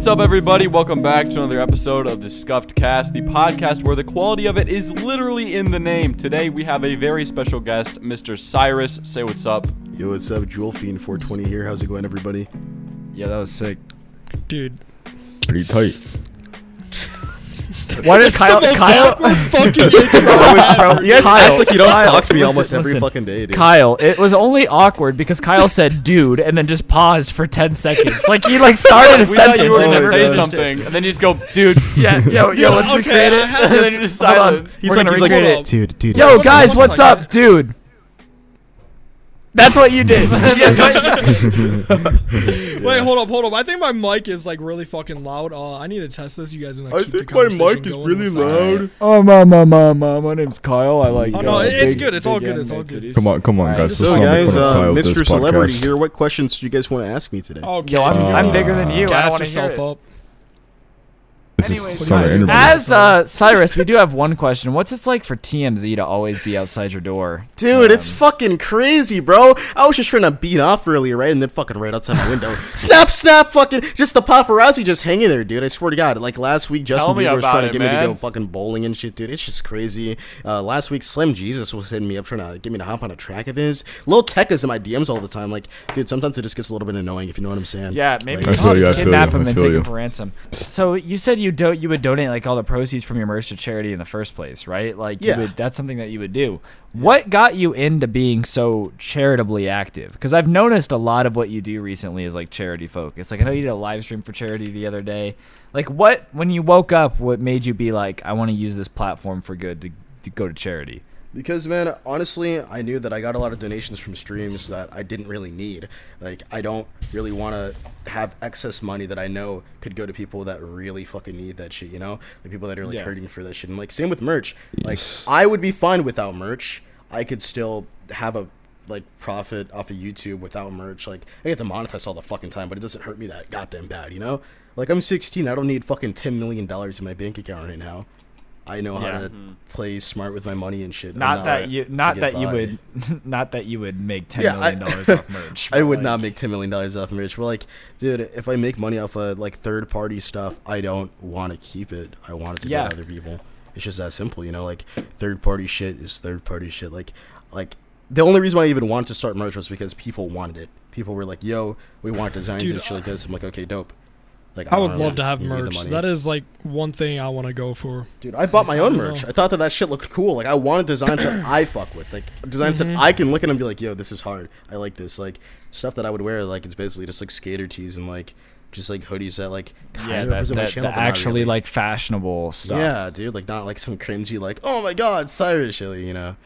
What's up, everybody? Welcome back to another episode of the SkuffedCast, the podcast where the quality of it is literally in the name. Today, we have a very special guest, Mr. Cyrus. Say what's up. Yo, what's up? Jewel Fiend 420 here. How's it going, everybody? Yeah, that was sick. Dude. Pretty tight. Why did Kyle? Kyle, fucking You guys Kyle, act like you don't Kyle, talk to me listen, almost every listen. fucking day, dude. Kyle, it was only awkward because Kyle said "dude" and then just paused for ten seconds. Like he like started a We sentence. you were and gonna never say something, and then you just go, dude. Yeah, yo, yo, let's okay, recreate it. And then you're just Hold on. silent. He's We're like, gonna he's like, recreate it. dude, dude. Yo, guys, what's up, dude? That's what you did. That's what you. Wait, hold up, hold up. I think my mic is like really fucking loud. Uh, I need to test this. You guys gonna I keep the my conversation mic is going really one second. loud. Oh my my my my my name's Kyle. I like. Oh, no, uh, it's big- good, it's all good, it's all animated good. cities. Come on, come on, guys. so So, let's not make guys, fun of uh, Kyle with Mr. Celebrity podcast. here. What questions do you guys want to ask me today? Okay. Yo, I'm, I'm Uh, bigger than you. I don't Gas want to hear yourself it. up. This Anyways, guys, as uh, Cyrus, we do have one question. What's it like for TMZ to always be outside your door? Dude, it's fucking crazy, bro. I was just trying to beat off earlier, right? And then fucking right outside my window. snap, snap, fucking. Just the paparazzi just hanging there, dude. I swear to God. Like last week, Justin Tell me Bieber was about trying it, to get me to go fucking bowling and shit, dude. It's just crazy. Uh, last week, Slim Jesus was hitting me up trying to get me to hop on a track of his. Lil Tecca is in my DMs all the time. Like, dude, sometimes it just gets a little bit annoying, if you know what I'm saying. Yeah, maybe Like, you I feel should you, just I feel kidnap you, him I and feel take him for ransom. So you said you do you would donate like all the proceeds from your merch to charity in the first place, right? Like you Yeah. would that's something that you would do. What got you into being so charitably active? Because I've noticed a lot of what you do recently is like charity focused. Like I know you did a live stream for charity the other day. Like what when you woke up, what made you be like, I want to use this platform for good to, to go to charity? Because man, honestly, I knew that I got a lot of donations from streams that I didn't really need. Like I don't really want to have excess money that I know could go to people that really fucking need that shit, you know? Like people that are like Yeah. hurting for that shit. And like same with merch. Like I would be fine without merch. I could still have a like profit off of YouTube without merch. Like I get to monetize all the fucking time, but it doesn't hurt me that goddamn bad, you know? Like I'm 16, I don't need fucking 10 million dollars in my bank account right now. I know how Yeah. to mm-hmm. play smart with my money and shit. and Not that you not get that you would not that you would make ten yeah, million dollars off merch. I would like, not make ten million dollars off merch. But like, dude, if I make money off of like third party stuff, I don't want to keep it. I want it to Yeah. go to other people. It's just that simple, you know. Like third party shit is third party shit. Like, like the only reason why I even wanted to start merch was because people wanted it. People were like, "Yo, we want designs Dude, and shit like this." I'm like, "Okay, dope." Like, I don't would love to have need the merch. That is like one thing I want to go for. Dude, I bought my own I merch. know. I thought that that shit looked cool. Like, I wanted designs that I fuck with. Like, designs that mm-hmm. I can look at and be like, yo, this is hard. I like this. Like, stuff that I would wear, like, it's basically just like skater tees and like, just like hoodies that like kind yeah, of that, represent my channel. that actually really. like fashionable stuff. Yeah, dude, like not like some cringy like, oh my god, Cyrus shit, you know.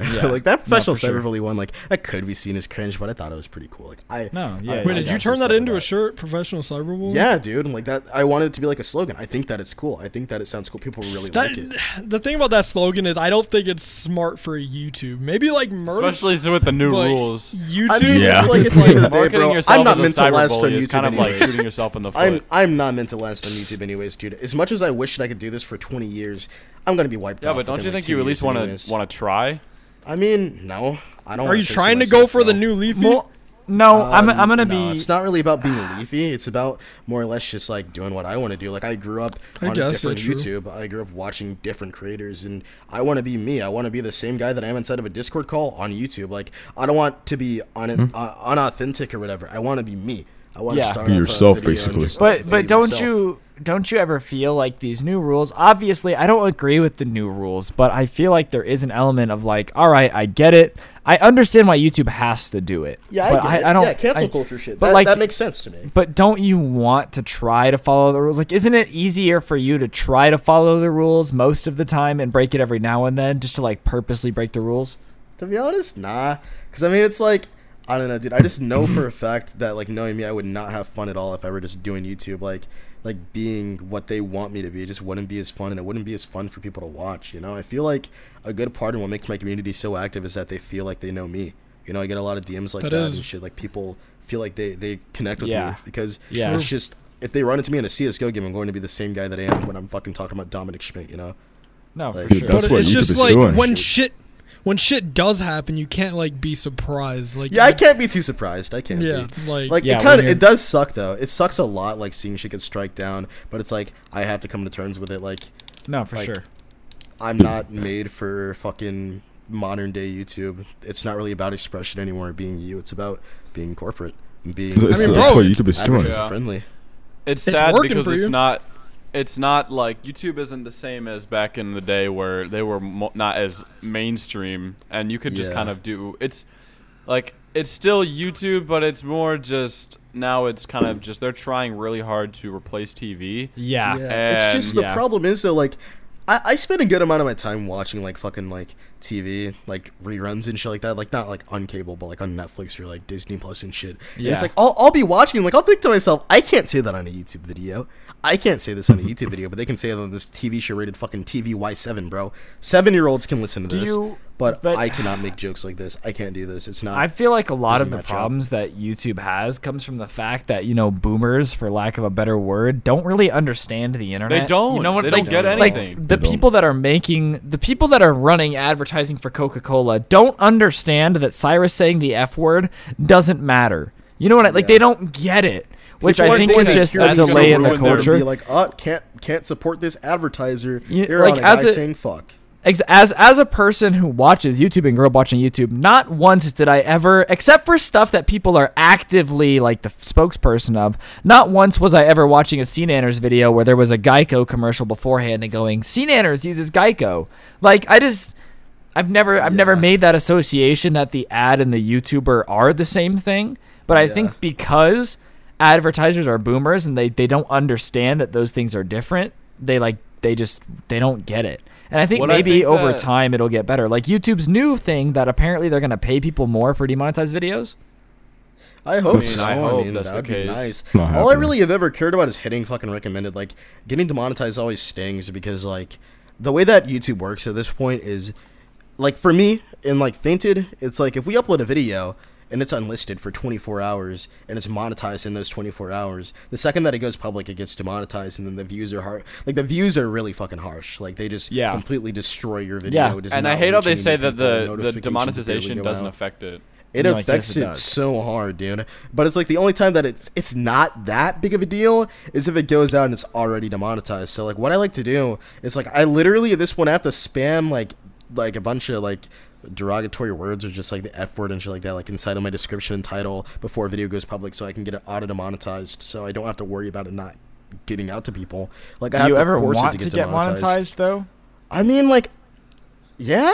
Yeah. like that professional for sure. cyberbully one, like that could be seen as cringe, but I thought it was pretty cool. Like I No, yeah, I- Wait, I did got you turn that stuff into a shirt? Professional cyberbullying? Yeah, dude. Like that, I wanted it to be like a slogan. I think that it's cool. I think that it sounds cool. People really That, like it. the thing about that slogan is I don't think it's smart for YouTube. Maybe like merch. Especially so with the new rules. YouTube. I mean, Yeah. it's like at the end of the day, Marketing bro. yourself I'm not meant to last on YouTube kind of like anyways. shooting yourself in the foot. I'm I'm not meant to last on YouTube anyways, dude. As much as I wish that I could do this for 20 years, I'm gonna be wiped yeah, off. but don't you like, think you at least want to want to try? I mean, no, I don't. Are you trying to go myself, for the new Leafy? Well, no, I'm, Um, I'm gonna no, be. It's not really about being leafy. It's about more or less just like doing what I want to do. Like I grew up I on a different yeah, true. YouTube. I grew up watching different creators, and I want to be me. I want to be the same guy that I am inside of a Discord call on YouTube. Like I don't want to be un- Hmm? uh, unauthentic or whatever. I want to be me. I want to Yeah. start Be yourself, basically. just, but like, but don't myself. you don't you ever feel like these new rules? Obviously, I don't agree with the new rules, but I feel like there is an element of like, all right, I get it. I understand why YouTube has to do it. Yeah, I get I, it. I don't. Yeah, cancel I- culture shit. but that, like- that makes sense to me. But don't you want to try to follow the rules? Like, isn't it easier for you to try to follow the rules most of the time and break it every now and then, just to like purposely break the rules? To be honest, nah. Because I mean, it's like I don't know, dude. I just know for a fact that like knowing me, I would not have fun at all if I were just doing YouTube. Like, like being what they want me to be, it just wouldn't be as fun, and it wouldn't be as fun for people to watch. You know, I feel like a good part of what makes my community so active is that they feel like they know me. You know, I get a lot of DMs like That that, is- and shit. Like people feel like they they connect with Yeah. me because Yeah. it's just if they run into me in a CS:GO game, I'm going to be the same guy that I am when I'm fucking talking about Dominic Schmidt. You know. No, for sure. Dude, but it's just like doing. when shit when shit does happen, you can't like be surprised. Like Yeah, I you- can't be too surprised. I can't Yeah, be. like, Like Yeah, it kind of it does suck though. It sucks a lot like seeing shit get strike down, but it's like I have to come to terms with it. Like No, for like, sure. I'm not made for fucking modern day YouTube. It's not really about expression anymore. Being you, it's about being corporate and being It's, mean, that's bro, what YouTube is doing. advertiser Yeah. friendly. It's It's sad working because for it's you. not. It's not like YouTube isn't the same as back in the day where they were mo- not as mainstream, and you could just Yeah. kind of do. It's like it's still YouTube, but it's more just now. It's kind of just they're trying really hard to replace TV. Yeah. Yeah, it's just the Yeah. problem is though, like I, I spend a good amount of my time watching like fucking like TV, like reruns and shit like that. Like not like on cable, but like on Netflix or like Disney Plus and shit. And it's like I'll I'll be watching, like I'll think to myself, I can't say that on a YouTube video. I can't say this on a YouTube video, but they can say it on this TV show rated fucking TV Y seven, bro. Seven year olds can listen to Do this. you- but, but- I cannot make jokes like this. I can't do this. It's not I feel like a lot doesn't of the match up. problems that YouTube has comes from the fact that you know boomers, for lack of a better word, don't really understand the internet. They don't. You know what? They like, don't get like, anything. the don't. people that are making the people that are running advertising for Coca Cola don't understand that Cyrus saying the f word doesn't matter. You know what? I, like Yeah. they don't get it, which People I think is just a that's just gonna delay in the culture. Be like, oh, can't can't support this advertiser. You- Here like, on a as guy a- saying fuck. Ex- as as a person who watches YouTube and grew up watching YouTube, not once did I ever, except for stuff that people are actively like the spokesperson of, not once was I ever watching a CNanners video where there was a Geico commercial beforehand and going, CNanners uses Geico. Like I just, I've never, I've never made that association that the ad and the YouTuber are the same thing. But I Yeah. think because advertisers are boomers and they they don't understand that those things are different, they like they just they don't get it. And I think What I maybe think over that- time it'll get better. Like YouTube's new thing that apparently they're gonna pay people more for demonetized videos. I hope mean, so. I I, hope mean, that's that the would be case. nice. Not All I really have ever cared about is hitting fucking recommended. Like getting demonetized always stings because like the way that YouTube works at this point is like for me in like Fainted, it's like if we upload a video and it's unlisted for 24 hours and it's monetized in those 24 hours, the second that it goes public, it gets demonetized and then the views are hard. Like the views are really fucking harsh. Like they just Yeah. completely destroy your video. Yeah. And I hate how they say that the the demonetization doesn't out. affect it. It No, affects it it, so hard, dude. But it's like the only time that it's it's not that big of a deal is if it goes out and it's already demonetized. So like what I like to do is like I literally at this point I have to spam like like a bunch of like derogatory words or just like the F word and shit like that, like inside of my description and title before a video goes public so I can get it auto demonetized so I don't have to worry about it not getting out to people. Like I Do have you to ever want to to get, get demonetized. monetized though? I mean, like, yeah,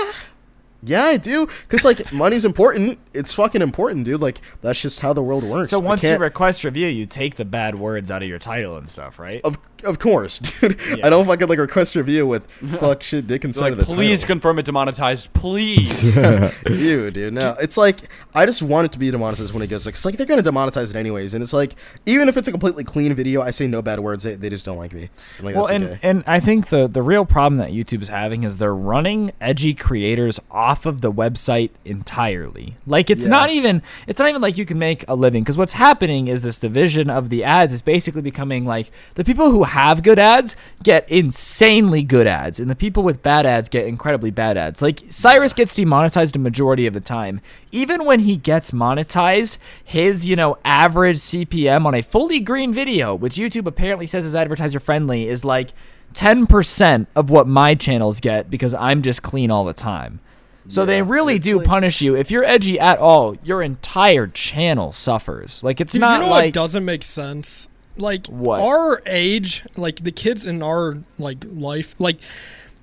yeah, I do. Cause like money's important. It's fucking important, dude. Like that's just how the world works. So once you request review, you take the bad words out of your title and stuff, right? of of course, dude. Yeah. I don't fucking like request review with fuck shit dick inside like, of the please title. confirm it demonetized, please. Ew, dude. No, it's like I just want it to be demonetized when it goes. Like, it's like they're gonna demonetize it anyways, and it's like even if it's a completely clean video, I say no bad words. They, they just don't like me. I'm like, well, that's and okay. and I think the the real problem that YouTube's having is they're running edgy creators off of the website entirely. Like it's Yeah. not even it's not even like you can make a living because what's happening is this division of the ads is basically becoming like the people who have good ads get insanely good ads and the people with bad ads get incredibly bad ads. Like Cyrus gets demonetized a majority of the time. Even when he gets monetized, his, you know, average CPM on a fully green video, which YouTube apparently says is advertiser friendly, is like 10% of what my channels get because I'm just clean all the time. So they really do like- punish you. If you're edgy at all, your entire channel suffers. Like it's Dude, not you know like what doesn't make sense? Like What? our age, like the kids in our like life, like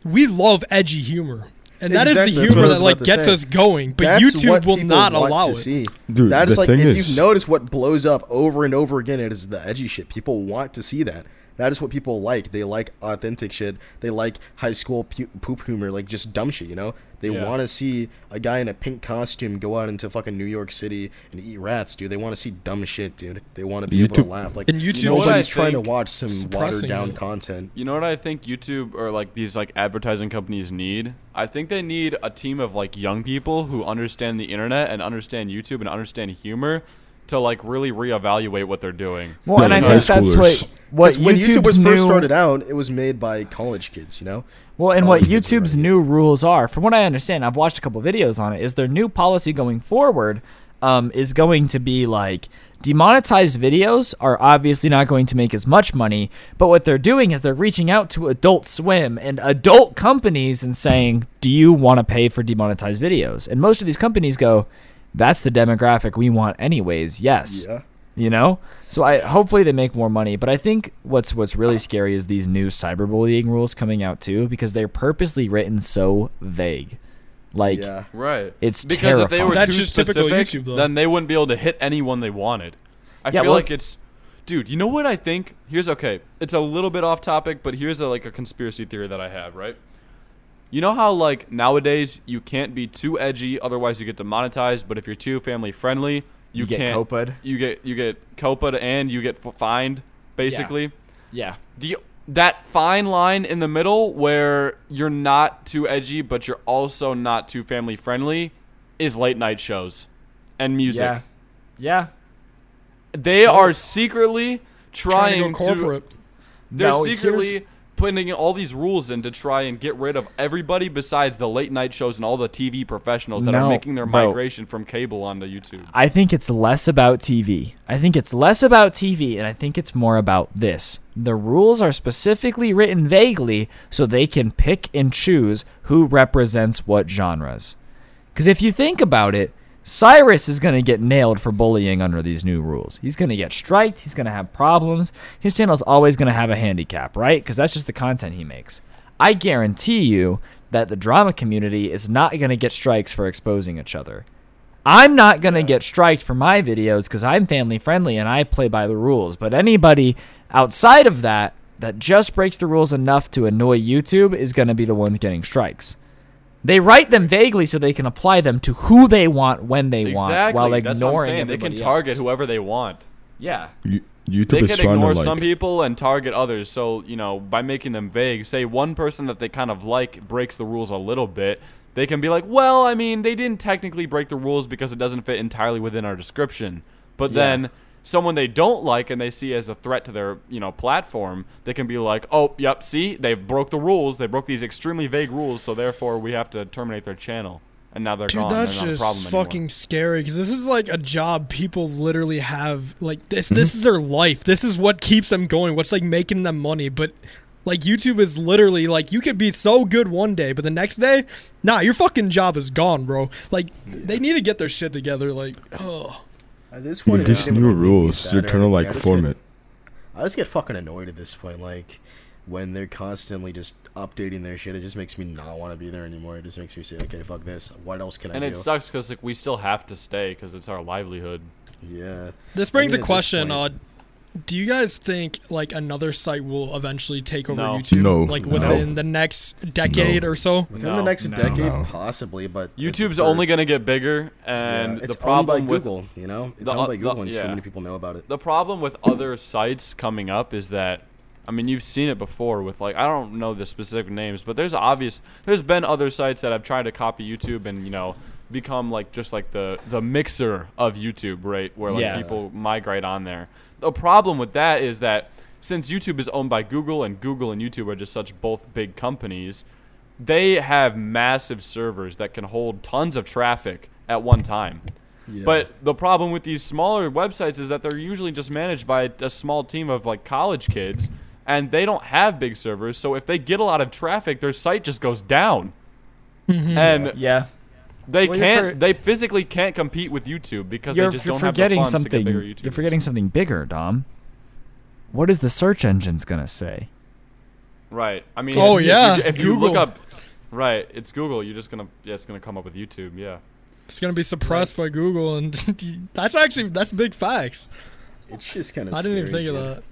we love edgy humor. And that is Exactly, the humor that like gets say. us going. But That's YouTube will not want allow to it. See. Dude, that is the like if is- you've noticed what blows up over and over again, it is the edgy shit. People want to see that. That is what people like. They like authentic shit. They like high school pu- poop humor, like just dumb shit. You know, they Yeah. want to see a guy in a pink costume go out into fucking New York City and eat rats, dude. They want to see dumb shit, dude. They want to be able to laugh. Like And YouTube nobody's trying to watch some watered down it. content. You know what I think YouTube or like these like advertising companies need? I think they need a team of like young people who understand the internet and understand YouTube and understand humor to like really reevaluate what they're doing. Well, and I Like high think that's schoolers. what what 'Cause when YouTube was YouTube's first new- started out, it was made by college kids, you know? Well, and what college kids YouTube's new rules are, from what I understand, I've watched a couple videos on it, is their new policy going forward um, is going to be like demonetized videos are obviously not going to make as much money, but what they're doing is they're reaching out to Adult Swim and adult companies and saying, "Do you want to pay for demonetized videos?" And most of these companies go, "That's the demographic we want anyways." Yes Yeah. you know so i hopefully they make more money but i think what's what's really scary is these new cyberbullying rules coming out too because they're purposely written so vague like yeah. Right. It's because if they were. That's too just typical specific, YouTube, then they wouldn't be able to hit anyone they wanted. I Yeah, feel well- like it's, dude. You know what I think? Here's okay. It's a little bit off topic, but here's a, like a conspiracy theory that I have. Right. You know how like nowadays you can't be too edgy, otherwise you get demonetized. But if you're too family friendly, you, You get can't. COPA'd. You get you get COPA'd and you get f- fined, basically. yeah the that fine line in the middle where you're not too edgy but you're also not too family friendly is late night shows and music. yeah yeah They are secretly Trying trying, to corporate. they're No, secretly putting all these rules in to try and get rid of everybody besides the late night shows and all the TV professionals that No, are making their bro. migration from cable onto YouTube. I think it's less about TV. I think it's less about TV, and I think it's more about this. The rules are specifically written vaguely so they can pick and choose who represents what genres. Because if you think about it, Cyrus is going to get nailed for bullying under these new rules. He's going to get striked. He's going to have problems. His channel's always going to have a handicap, right? Because that's just the content he makes. I guarantee you that the drama community is not going to get strikes for exposing each other. I'm not going to get striked for my videos because I'm family friendly and I play by the rules. But anybody outside of that that just breaks the rules enough to annoy YouTube is going to be the ones getting strikes. They write them vaguely so they can apply them to who they want when they want Exactly. while That's what I'm saying. They can target else. whoever they want. Yeah. You- YouTube they can ignore like, some people and target others. So you know, by making them vague, say one person that they kind of like breaks the rules a little bit, they can be like, "Well, I mean, they didn't technically break the rules because it doesn't fit entirely within our description." But Yeah. then someone they don't like and they see as a threat to their you know platform, they can be like, "Oh, yep, see, they broke the rules. They broke these extremely vague rules, so therefore we have to terminate their channel." And now they're Dude, gone. that's They're not a problem just anymore. fucking scary because this is like a job people literally have. Like this, Mm-hmm. this is their life. This is what keeps them going. What's like making them money. But like YouTube is literally like you could be so good one day, but the next day, nah, your fucking job is gone, bro. Like they need to get their shit together. Like, oh, At this point, with these new rules, sad they're or trying to like I just form get- it. I just get fucking annoyed at this point. Like when they're constantly just updating their shit, it just makes me not want to be there anymore. It just makes me say, okay, fuck this. What else can and I it do? sucks because like we still have to stay because it's our livelihood. yeah. this brings I a mean, at this question. Uh, point- do you guys think like another site will eventually take over No. YouTube? No, like no. within the next decade or so? Within No. the next No. decade, No. possibly, but YouTube's only going to get bigger, yeah, and it's the problem owned by with Google. You know, it's the- owned by the- Google, and yeah. so many people know about it. the problem with other sites coming up is that I mean you've seen it before with like I don't know the specific names, but there's obvious there's been other sites that have tried to copy YouTube and you know become like just like the the mixer of YouTube, right? Where like Yeah. people migrate on there. The problem with that is that since YouTube is owned by Google and Google and YouTube are just such both big companies, they have massive servers that can hold tons of traffic at one time. Yeah. But the problem with these smaller websites is that they're usually just managed by a small team of like college kids and they don't have big servers. So if they get a lot of traffic, their site just goes down. Mm-hmm. And Yeah. They Well, can't for- they physically can't compete with YouTube because they just don't have the forgetting funds to something. get bigger YouTube. You're forgetting something bigger, Dom. What is the search engine's gonna say? Right. I mean, Oh, if yeah, if you look up Right, it's Google. You're just going to yeah, it's going to come up with YouTube, yeah. It's gonna be suppressed by Google, and that's actually that's big facts. it's just kind of. I didn't even think of that.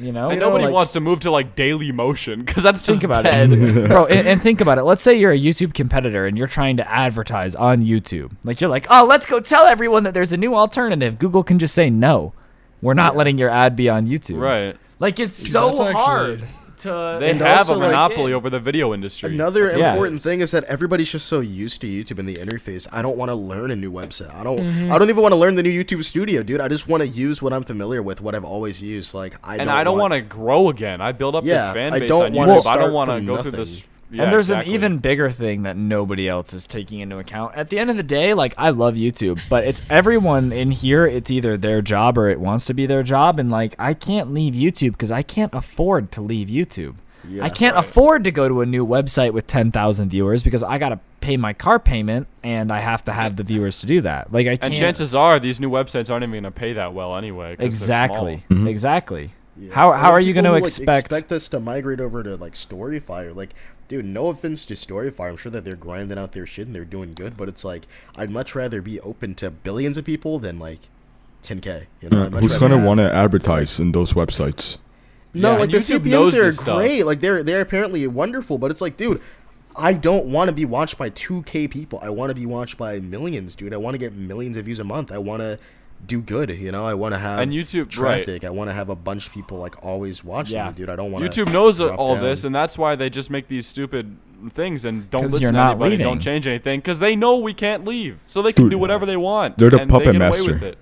You know, And nobody Like- wants to move to like Dailymotion cuz that's just think about dead. it, bro. And, and think about it. Let's say you're a YouTube competitor and you're trying to advertise on YouTube. Like you're like, oh, let's go tell everyone that there's a new alternative. Google can just say no. We're not letting your ad be on YouTube. right. Like it's so that's actually- hard. To. They And have a also, like, monopoly over the video industry. Another Yeah. important thing is that everybody's just so used to YouTube and the interface. I don't want to learn a new website. I don't. Mm-hmm. I don't even want to learn the new YouTube Studio, dude. I just want to use what I'm familiar with, what I've always used. Like I and don't I don't want to grow again. I build up this Yeah, fan I base don't on wanna YouTube. I don't want to from go through this. Yeah, and there's exactly. an even bigger thing that nobody else is taking into account. At the end of the day, like I love YouTube, but it's everyone in here. It's either their job or it wants to be their job, and like I can't leave YouTube because I can't afford to leave YouTube. Yeah, I can't right. afford to go to a new website with 10,000 viewers because I got to pay my car payment and I have to have the viewers to do that. Like I can't And chances are these new websites aren't even going to pay that well anyway. they're Exactly. Mm-hmm. Exactly. Yeah. How And how are you going to who, like, expect expect us to migrate over to like Storyfire? Like, dude, no offense to Storyfire. I'm sure that they're grinding out their shit and they're doing good, but it's like I'd much rather be open to billions of people than like 10k. You know, Uh, who's gonna want to advertise in those websites? No, Yeah, like the YouTube CPMs are this stuff. great. Like they're they're apparently wonderful, but it's like, dude, I don't want to be watched by 2k people. I want to be watched by millions, dude. I want to get millions of views a month. I want to do good, you know. I want to have And YouTube- right. traffic. I want to have a bunch of people like always watching Yeah. me, dude. I don't want YouTube knows drop all down. this, and that's why they just make these stupid things and don't 'Cause listen you're to not anybody, leaving. don't change anything, because they know we can't leave, so they can Dude, do whatever they want. they're the and puppet they get away master. with it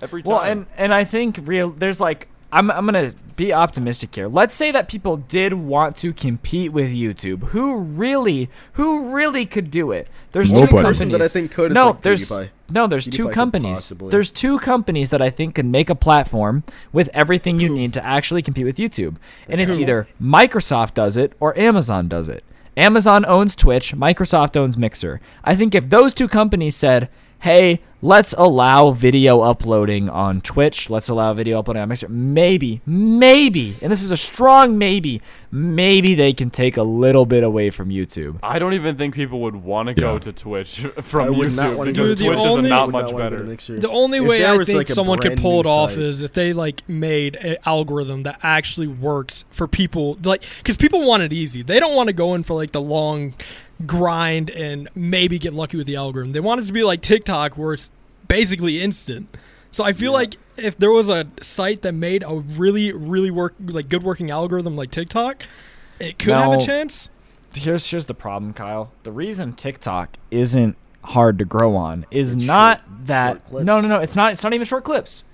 every time. Well, and and I think real there's like I'm I'm gonna be optimistic here. Let's say that people did want to compete with YouTube. Who really, who really could do it? There's two Nobody. companies. Person that I think could is, no, like, there's PewDiePie. No, there's two companies. possibly. There's two companies that I think can make a platform with everything you need to actually compete with YouTube, and it's either Microsoft does it or Amazon does it. Amazon owns Twitch, Microsoft owns Mixer. I think if those two companies said, "Hey, let's allow video uploading on Twitch, let's allow video uploading on Mixer," maybe, maybe, and this is a strong maybe, maybe they can take a little bit away from YouTube. I don't even think people would want to go Yeah. to Twitch I from would not YouTube wanna because go to Twitch the is not much not wanna better. Mixer. The only If way I think like, someone could pull it new off site- is if they like made an algorithm that actually works for people, like because people want it easy. They don't want to go in for like the long grind and maybe get lucky with the algorithm. They want it to be like TikTok, where it's basically instant. So I feel like if there was a site that made a really, really work like good working algorithm like TikTok, it could have a chance. here's here's the problem, Kyle. The reason TikTok isn't hard to grow on is not that short no no no it's not it's not even short clips.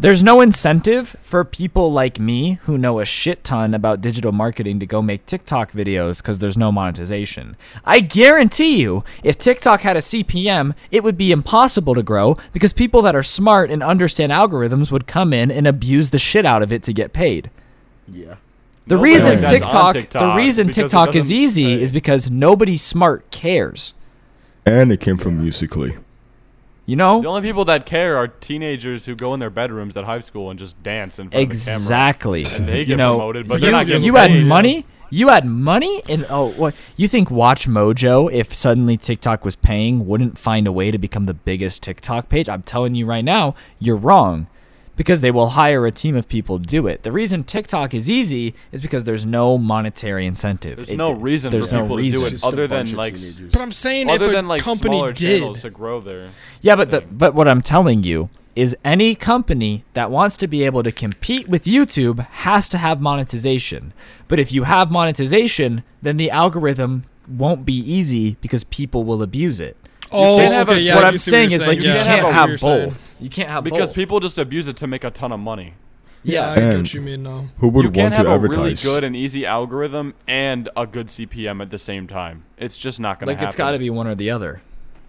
There's no incentive for people like me who know a shit ton about digital marketing to go make TikTok videos because there's no monetization. I guarantee you, if TikTok had a CPM, it would be impossible to grow because people that are smart and understand algorithms would come in and abuse the shit out of it to get paid. Yeah. The Nobody reason like that's TikTok, the reason TikTok is easy is because nobody smart cares. And it came from Musical.ly. You know, The only people that care are teenagers who go in their bedrooms at high school and just dance in front of the camera. exactly. And they you get know, promoted, but you, they're not you had money. You had money, and oh, what you think? WatchMojo. If suddenly TikTok was paying, wouldn't find a way to become the biggest TikTok page. I'm telling you right now, you're wrong. Because they will hire a team of people to do it. The reason TikTok is easy is because there's no monetary incentive. There's It- no reason there's for no people to do it other than like teenagers. But I'm saying other if a than like company smaller did, channels to grow their Yeah, but the, but what I'm telling you is any company that wants to be able to compete with YouTube has to have monetization. But if you have monetization, then the algorithm won't be easy because people will abuse it. Oh, can't have a- okay, yeah, what I I'm do see saying you're is like you Yeah, I can't see have both. You can't have both because both. people just abuse it to make a ton of money. Yeah, I Yeah. get And- what you mean. No, Who would you can't want have to a advertise? really good and easy algorithm and a good CPM at the same time. It's just not going to like happen. Like it's got to be one or the other.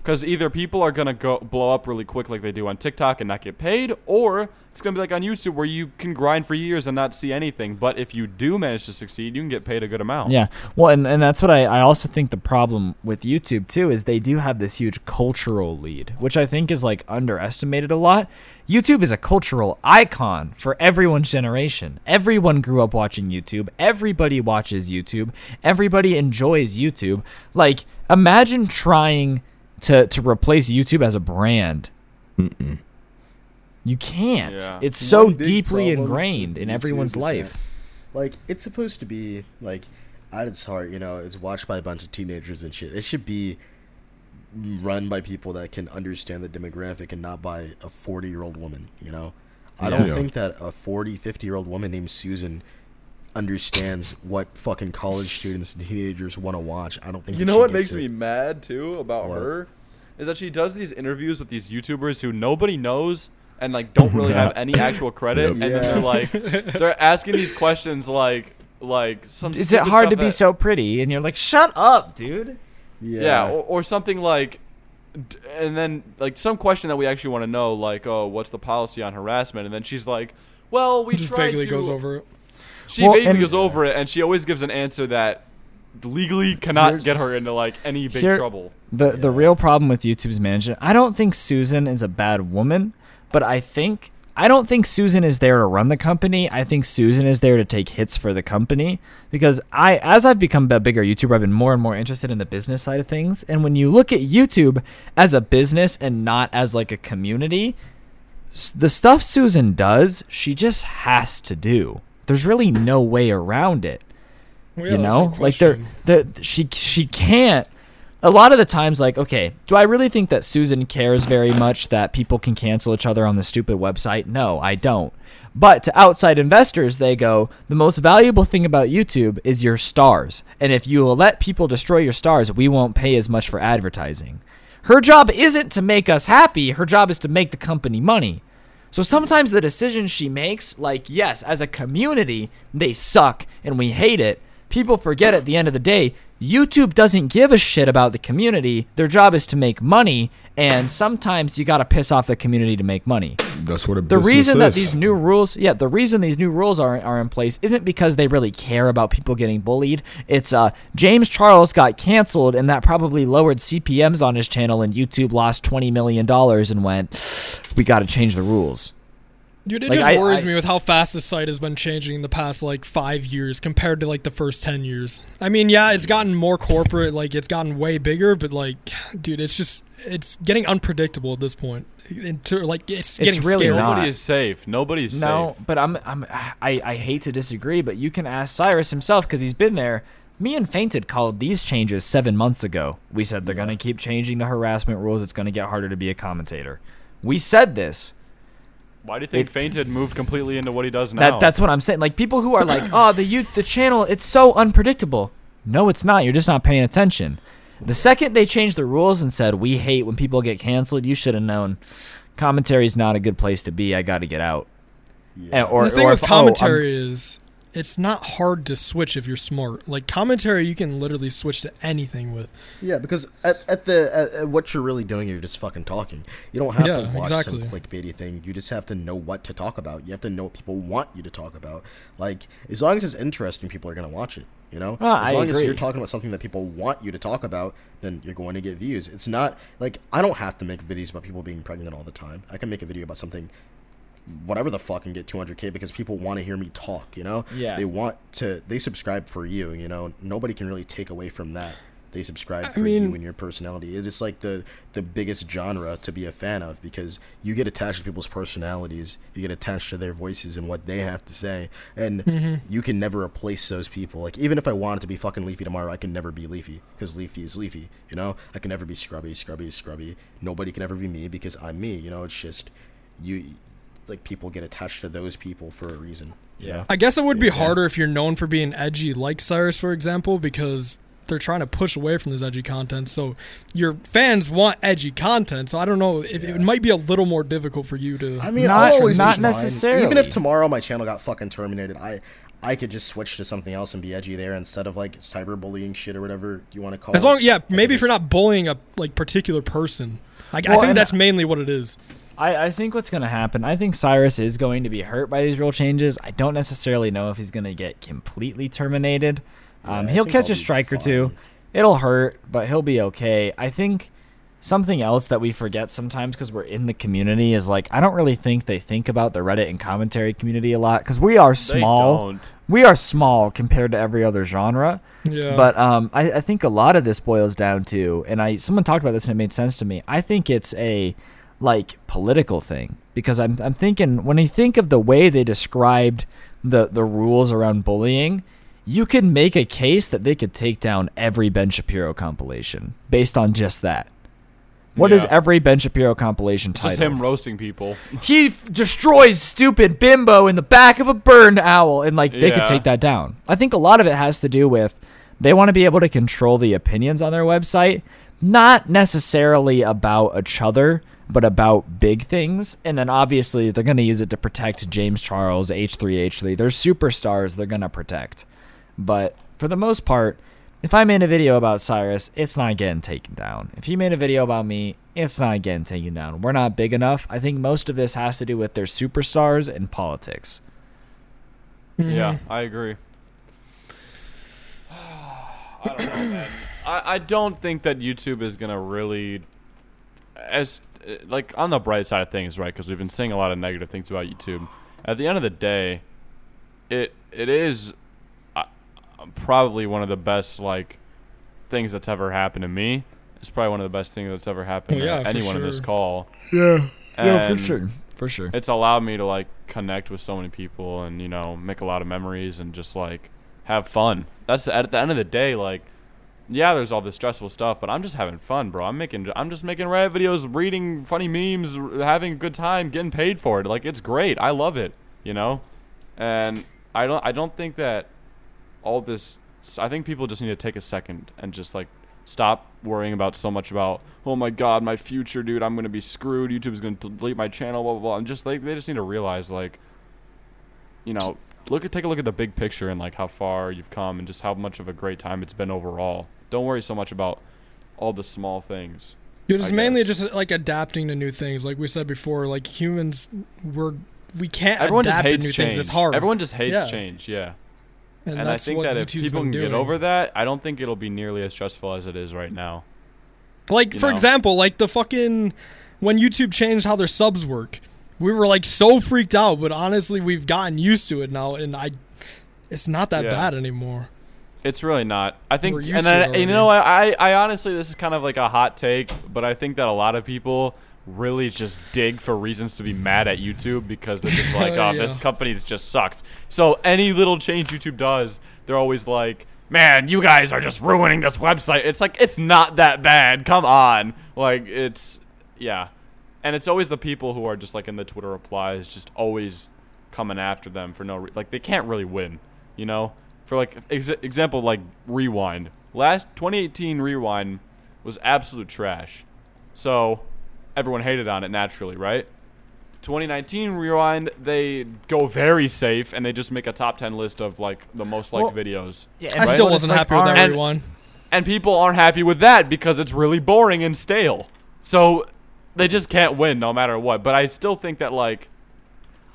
Because either people are gonna go blow up really quick like they do on TikTok and not get paid, or it's gonna be like on YouTube where you can grind for years and not see anything. But if you do manage to succeed, you can get paid a good amount. Yeah. Well, and, and that's what I, I also think the problem with YouTube too is they do have this huge cultural lead, which I think is like underestimated a lot. YouTube is a cultural icon for everyone's generation. Everyone grew up watching YouTube. Everybody watches YouTube. Everybody enjoys YouTube. Like, imagine trying to, to replace YouTube as a brand. You can't. Yeah. It's so deeply ingrained in everyone's life. Like it's supposed to be like at its heart, you know, it's watched by a bunch of teenagers and shit. It should be run by people that can understand the demographic and not by a 40 year old woman, you know? I don't Yeah. think that a 40, 50 year old woman named Susan understands what fucking college students and teenagers want to watch. I don't think You know what gets makes me mad too about What? her is that she does these interviews with these YouTubers who nobody knows and like don't really have any actual credit, Yep. and then they're like they're asking these questions like like some. Is it hard to be that- so pretty? And you're like, shut up, dude. Yeah. Yeah, or, or something like, and then like some question that we actually want to know, like, oh, what's the policy on harassment? And then she's like, well, we Just try vaguely to. goes over it. She Well, vaguely goes over it, and she always gives an answer that legally cannot get her into like any big Here- trouble. The the real problem with YouTube's management, I don't think Susan is a bad woman, but I think I don't think Susan is there to run the company. I think Susan is there to take hits for the company because I as I've become a bigger YouTuber, I've been more and more interested in the business side of things. And when you look at YouTube as a business and not as like a community, the stuff Susan does, she just has to do. There's really no way around it Well, yeah, you know? no like they're, question. the she she can't. A lot of the times like okay do i really think that susan cares very much that people can cancel each other on the stupid website? No i don't. But to outside investors they go the most valuable thing about youtube is your stars. And if you will let people destroy your stars we won't pay as much for advertising. Her job isn't to make us happy. Her job is to make the company money so sometimes the decisions she makes, like, yes, as a community, they suck and we hate it. People forget at the end of the day, YouTube doesn't give a shit about the community. Their job is to make money, and sometimes you gotta piss off the community to make money. That's what a The reason that these new rules, yeah, the reason these new rules are are in place isn't because they really care about people getting bullied. It's uh James Charles got canceled and that probably lowered CPMs on his channel and YouTube lost 20 million dollars and went we got to change the rules. Dude, it Like, just I- worries I- me with how fast the site has been changing in the past like five years compared to like the first ten years. I mean, yeah, it's gotten more corporate, like it's gotten way bigger, but like, dude, it's just it's getting unpredictable at this point. Into like it's, It's getting really scary. not. Nobody is safe. Nobody's No, safe. No, but I'm I'm I, I hate to disagree, but you can ask Cyrus himself because he's been there. Me and Fainted called these changes seven months ago. We said they're gonna keep changing the harassment rules. It's gonna get harder to be a commentator. We said this. Why do you think It- Fainted moved completely into what he does now? That that's what I'm saying. Like people who are like, oh, the youth, the channel, it's so unpredictable. No, it's not. You're just not paying attention. The second they changed the rules and said we hate when people get canceled, you should have known. Commentary is not a good place to be. I got to get out. Yeah. And- or, the thing or with if- oh, commentary is it's not hard to switch if you're smart. Like commentary, you can literally switch to anything with. Yeah, because at, at the at, at what you're really doing, you're just fucking talking. You don't have Yeah, to watch exactly. some clickbaity thing. You just have to know what to talk about. You have to know what people want you to talk about. Like as long as it's interesting, people are gonna watch it. You know, Ah, as I long as you're talking about something that people want you to talk about, then you're going to get views. It's not like I don't have to make videos about people being pregnant all the time. I can make a video about something whatever the fuck and get 200k because people want to hear me talk you know? Yeah. they want to they subscribe for you you know? Nobody can really take away from that. They subscribe I for mean- you and your personality. It is like the the biggest genre to be a fan of because you get attached to people's personalities you get attached to their voices and what they have to say and Mm-hmm. you can never replace those people. Like even if i wanted to be fucking leafy tomorrow i can never be leafy because leafy is leafy you know? I can never be scrubby scrubby is scrubby. Nobody can ever be me because i'm me you know? It's just you like people get attached to those people for a reason Yeah. know? I guess it would be Yeah. harder if you're known for being edgy, like Cyrus, for example, because they're trying to push away from this edgy content. So your fans want edgy content. So I don't know if Yeah. it might be a little more difficult for you to. I mean, Not- always be not fine. necessarily. Even if tomorrow my channel got fucking terminated, I I could just switch to something else and be edgy there instead of like cyberbullying shit or whatever you want to call as it. long, yeah, maybe if you're not bullying a like particular person. Like, I Well, think and- that's mainly what it is. I, I think what's going to happen, I think Cyrus is going to be hurt by these rule changes. I don't necessarily know if he's going to get completely terminated. Um, I he'll catch I'll a strike or two. It'll hurt, but he'll be okay. I think something else that we forget sometimes because we're in the community is like, I don't really think they think about the Reddit and commentary community a lot because we are They small. don't. We are small compared to every other genre. Yeah. But um, I, I think a lot of this boils down to, and I someone talked about this and it made sense to me. I think it's a like political thing because I'm I'm thinking when you think of the way they described the the rules around bullying, you could make a case that they could take down every Ben Shapiro compilation based on just that. What is Yeah. every Ben Shapiro compilation title? just him roasting people. he f- destroys stupid bimbo in the back of a burned owl and like they could take that down i think a lot of it has to do with they want to be able to control the opinions on their website not necessarily about each other but about big things and then obviously they're going to use it to protect james charles h3h3 they're superstars they're going to protect but for the most part if I made a video about Cyrus, it's not getting taken down. If you made a video about me, it's not getting taken down. We're not big enough. I think most of this has to do with their superstars and politics. Mm. Yeah, I agree. I don't know, man. I, I don't think that YouTube is gonna really, as like on the bright side of things, right? Because we've been saying a lot of negative things about YouTube. At the end of the day, it it is uh, probably one of the best like things that's ever happened to me. It's probably one of the best things that's ever happened Oh, to yeah, for anyone in this call. Yeah. Yeah, for sure. For sure. it's allowed me to like connect with so many people and you know make a lot of memories and just like have fun that's at the end of the day like yeah there's all this stressful stuff but i'm just having fun bro. I'm making i'm just making reddit videos reading funny memes having a good time getting paid for it. Like it's great. I love it you know? And i don't i don't think that all this i think people just need to take a second and just like stop worrying about so much about oh my god my future dude i'm gonna be screwed youtube's gonna delete my channel blah blah blah. And just like they just need to realize like you know look at take a look at the big picture and like how far you've come and just how much of a great time it's been overall don't worry so much about all the small things Dude, it's mainly guess. just like adapting to new things. Like we said before, like humans, we're we can't everyone just adapt to hates new change things. It's hard. everyone just hates Yeah. change yeah and, and, i think that if people can get over that i don't think it'll be nearly as stressful as it is right now Like you for know. example, like the fucking when YouTube changed how their subs work, we were like so freaked out. But honestly, we've gotten used to it now, and I, it's not that Yeah. bad anymore. It's really not. I think, We're and you know, I, I, honestly, this is kind of like a hot take, but I think that a lot of people really just dig for reasons to be mad at YouTube because they're just like, oh, this Yeah. company just sucks. So any little change YouTube does, they're always like, man, you guys are just ruining this website. It's like it's not that bad. Come on, like it's yeah, and it's always the people who are just like in the Twitter replies, just always coming after them for no re- like they can't really win, you know. For like ex- example, like Rewind. Last 2018 Rewind was absolute trash, so everyone hated on it naturally, right? 2019 Rewind, they go very safe and they just make a top 10 list of like the most liked Well, videos. Yeah, I still wasn't like happy with our- that And- rewind. And people aren't happy with that because it's really boring and stale. So they just can't win no matter what. But I still think that like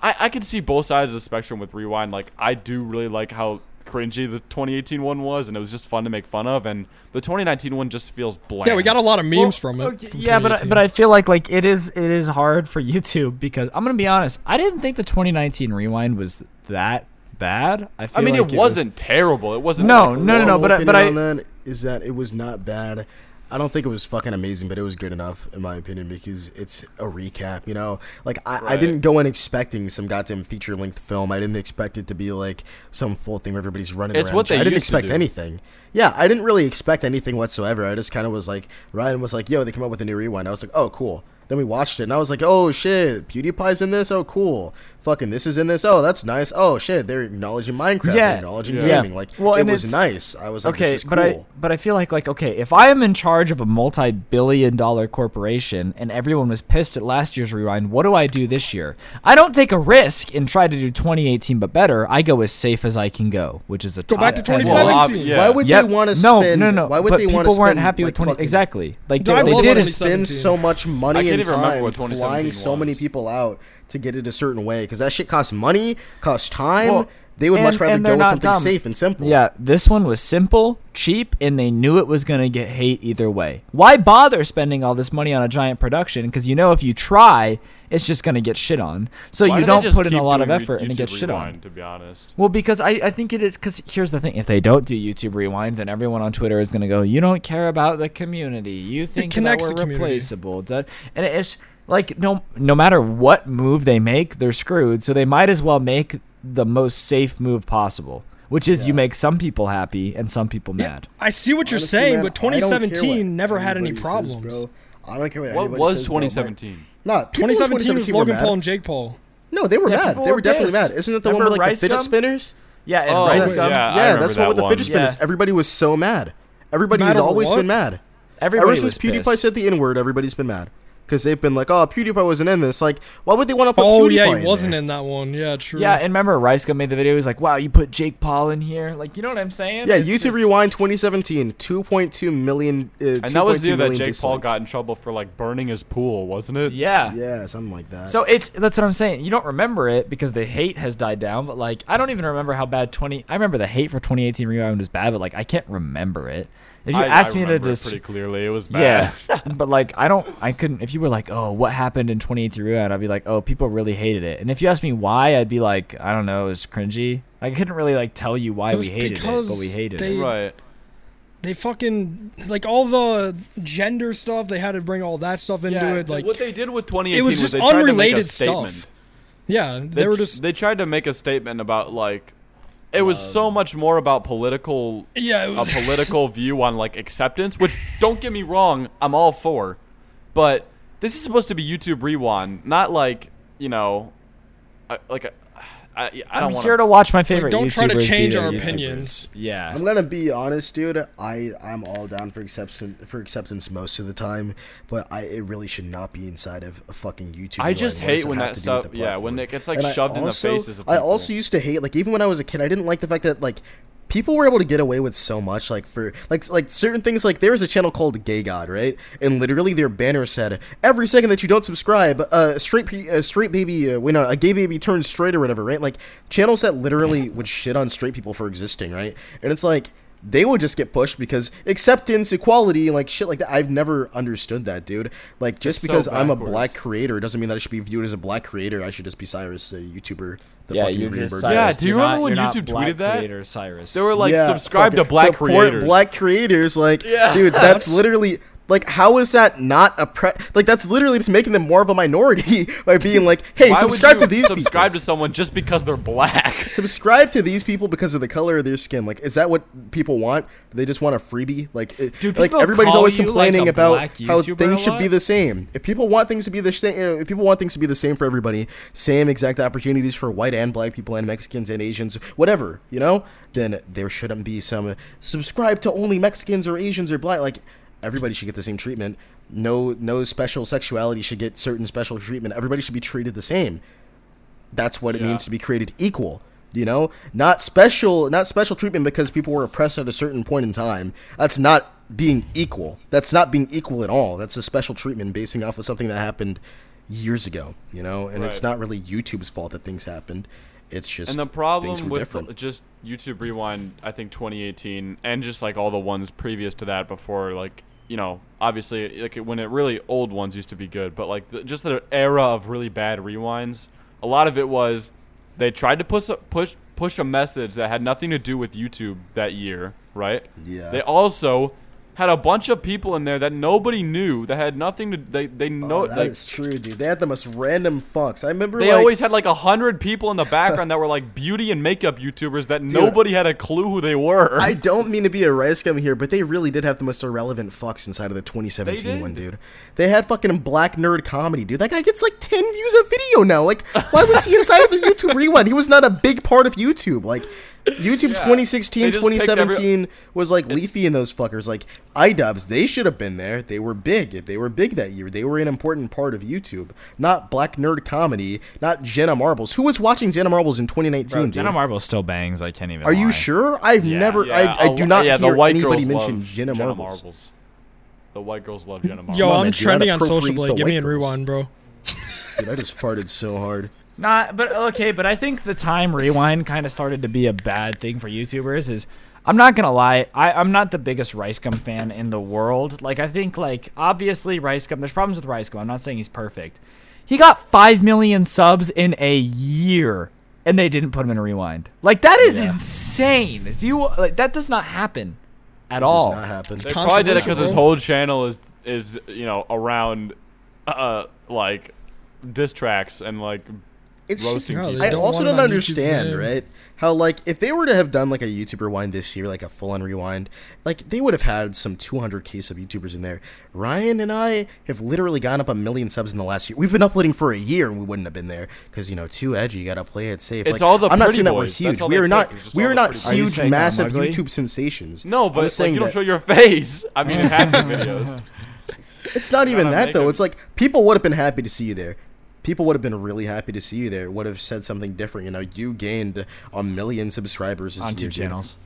I, I can see both sides of the spectrum with Rewind. Like I do really like how cringy the 2018 one was and it was just fun to make fun of and the 2019 one just feels bland. Yeah, we got a lot of memes Well, from it. Oh, from yeah, but I, but I feel like like it is it is hard for YouTube because I'm gonna be honest. I didn't think the 2019 rewind was that bad. I feel I mean like it wasn't terrible. It wasn't No, like, no, no, no, Small but I- but opinion I- on that is that it was not bad. I don't think it was fucking amazing, but it was good enough in my opinion because it's a recap. You know, like I, I didn't go in expecting some goddamn feature length film. I didn't expect it to be like some full thing where everybody's running. It's around. what they I didn't expect anything. Yeah, I didn't really expect anything whatsoever. I just kind of was like, Ryan was like, "Yo, they come up with a new rewind." I was like, "Oh, cool." Then we watched it, and I was like, "Oh shit, PewDiePie's in this. Oh, cool. Fucking this is in this. Oh, that's nice. Oh shit, they're acknowledging Minecraft. Yeah. They're acknowledging Yeah. gaming. Like Well, it was nice. I was like, okay, this is but. I but I feel like like okay, if I am in charge of a multi-billion dollar corporation and everyone was pissed at last year's rewind, what do I do this year? I don't take a risk and try to do 2018 but better. I go as safe as I can go, which is a Go top back to 10 Well, yeah. Why would Yep. they want to no, spend? no, no. no. Why would but they want people to weren't spend, happy with 20 exactly. Like Dude, they, they did They is spend so much money and time flying so many people out to get it a certain way because that shit costs money, costs time. Well, they would much rather go they're with not something dumb. safe and simple. Yeah, this one was simple, cheap, and they knew it was going to get hate either way. Why bother spending all this money on a giant production? Because you know if you try, it's just going to get shit on. So Why you do don't put in a lot of doing effort and it gets shit on. To be honest. Well, because I, I think it is because here's the thing: if they don't do YouTube Rewind, then everyone on Twitter is gonna go, "You don't care about the community. You think that connects we're the community. replaceable." Da- And it's like no no matter what move they make, they're screwed. So they might as well make the most safe move possible, which is you make some people happy and some people Yeah, mad. I see what you're Honestly, saying, man, but I don't care what 2017 never had any anybody says, problems. bro. I don't care what, What anybody was says, 2017? Nah, people in 2017 was 2017 were Logan. Paul and Jake Paul. No, they were Yeah, mad. They were were definitely mad. Isn't that the one Remember with like the fidget Gum? spinners? Yeah, and Oh, Rice wait, Gum. yeah. Yeah, that's what that with the fidget spinners. Everybody was so mad. Everybody Mad has always been mad. Everybody Ever since was PewDiePie said the N word, everybody's been mad. Because they've been like, oh, PewDiePie wasn't in this. Like, why would they want to put Oh PewDiePie yeah, in he wasn't there? in that one. Yeah, true. Yeah, and remember ricegum made the video. He was like, "Wow, you put Jake Paul in here." Like, you know what I'm saying? Yeah, It's YouTube just- Rewind 2017, 2.2 million. Uh, And that was the year that 2.2 million Jake Paul got in trouble for like burning his pool, wasn't it? Yeah. Yeah, something like that. So it's that's what I'm saying. You don't remember it because the hate has died down, but like I don't even remember how bad 20 I remember the hate for 2018 Rewind was bad, but like I can't remember it. If you I, asked I me to remember it just pretty clearly. It was bad. Yeah. but like I don't I couldn't if you were like, "Oh, what happened in 2018 Rewind?" I'd be like, "Oh, people really hated it." And if you asked me why, I'd be like, "I don't know, it was cringy." I couldn't really like tell you why we was hated it, but we hated they- it. Right. they fucking like all the gender stuff. They had to bring all that stuff into Yeah, it. Like, what they did with 2018 it was just they tried to make a unrelated statement. stuff. yeah, they, They, were just they tried to make a statement about like it was so um, much more about political yeah. It a political view on like acceptance, which don't get me wrong, I'm all for. But this is supposed to be YouTube Rewind, not like, you know, I- like a, I, I I'm don't want here to watch my like, favorite don't try to change our YouTubers. opinions. Yeah. I'm gonna be honest, dude. I I'm all down for acceptance for acceptance most of the time, but I it really should not be inside of a fucking YouTube. I just Rewind. What does hate when that to do with stuff- yeah, when it gets, like, And I shoved in the faces of people. I also used to hate like even when I was a kid, I didn't like the fact that like people were able to get away with so much like for like like certain things like there was a channel called Gay God right? And literally their banner said every second that you don't subscribe uh, a straight a straight baby uh, wait no a gay baby turns straight or whatever right? Like channels that literally would shit on straight people for existing right? And it's like they would just get pushed because acceptance, equality, like shit like that. I've never understood that, dude. Like just It's so because I'm a black creator doesn't mean that I should be viewed as a black creator. I should just be Cyrus, a YouTuber. The yeah, fucking you're just Cyrus. Yeah, do you You're remember not- when you're not YouTube Black tweeted that? Creator Cyrus. They were like Yeah, subscribe to black creators. Black creators, like, Yeah. dude, that's literally like, how is that not a pre? Like, that's literally just making them more of a minority by being like, hey, Why subscribe would to these subscribe people. to someone just because they're black? subscribe to these people because of the color of their skin. Like, is that what people want? Do they just want a freebie? Like, it, like everybody's always you, like, complaining about how things should be the same. If people want things to be the same, if people want things to be the same for everybody, same exact opportunities for white and black people and Mexicans and Asians, whatever, you know, then there shouldn't be some subscribe to only Mexicans or Asians or black. Like, everybody should get the same treatment. No, no special sexuality should get certain special treatment. Everybody should be treated the same. That's what it Yeah. means to be created equal you know? Not special not special treatment because people were oppressed at a certain point in time. That's not being equal. That's not being equal at all. That's a special treatment basing off of something that happened years ago you know? And it's not really youtube's fault that things happened it's just And the problem with just YouTube Rewind, I think 2018, and just like all the ones previous to that before, like you know, obviously, like when it really old ones used to be good, but like the, just the era of really bad rewinds, a lot of it was they tried to push a, push push a message that had nothing to do with YouTube that year, right? Yeah. They also had a bunch of people in there that nobody knew that had nothing to they they oh, know oh, that like, is true dude they had the most random fucks i remember they like, always had like a hundred people in the background that were like beauty and makeup YouTubers that nobody had a clue who they were. I don't mean to be a rice gum here, but they really did have the most irrelevant fucks inside of the 2017 one, dude. They had fucking black nerd comedy, dude. That guy gets like 10 views a video now. Like, why was he inside of the YouTube rewind? He was not a big part of YouTube. Like, YouTube Yeah. 2016, They just picked every- 2017 was like leafy in those fuckers. Like, iDubbbz, they should have been there. They were big. They were big that year. They were an important part of YouTube. Not black nerd comedy, not Jenna Marbles. Who was watching Jenna Marbles in 2019, Bro, dude? Jenna Marbles still bangs. I can't even. Are you sure? I've Yeah. never. Yeah, I, I a do not yeah, hear the white anybody girls mention love Jenna Marbles. The white girls love Jenna Marbles. Yo, I'm man, do not trending on social blade. Give me a rewind, bro. Dude, I just farted so hard. Not, but okay, but I think the time rewind kind of started to be a bad thing for YouTubers. Is I'm not gonna lie, I, I'm not the biggest Rice Gum fan in the world. Like I think like obviously Rice Gum. There's problems with Rice Gum. I'm not saying he's perfect. He got five million subs in a year, and they didn't put him in a rewind. Like that is Yeah. insane. Do you like that? Does not happen at Does all. not happen. They probably did it because his whole channel is is you know around uh like diss tracks and like It's just- roasting No, people. I also don't understand, right? How like if they were to have done like a YouTuber rewind this year, like a full on rewind, like they would have had some 200k sub YouTubers in there. Ryan and I have literally gone up a million subs in the last year. We've been uploading for a year and we wouldn't have been there because you know too edgy. You gotta play it safe. It's like, all the I'm not pretty saying that we're huge. We are not. pick, is just We all are not pretty boys. Are huge, saying massive ugly? YouTube sensations. No, I'm but just like, you don't that- show your face. I mean, in half the videos. It's not even gotta that though. them- It's like people would have been happy to see you there. People would have been really happy to see you there. Would have said something different. You know, you gained a million subscribers this on year, two channels.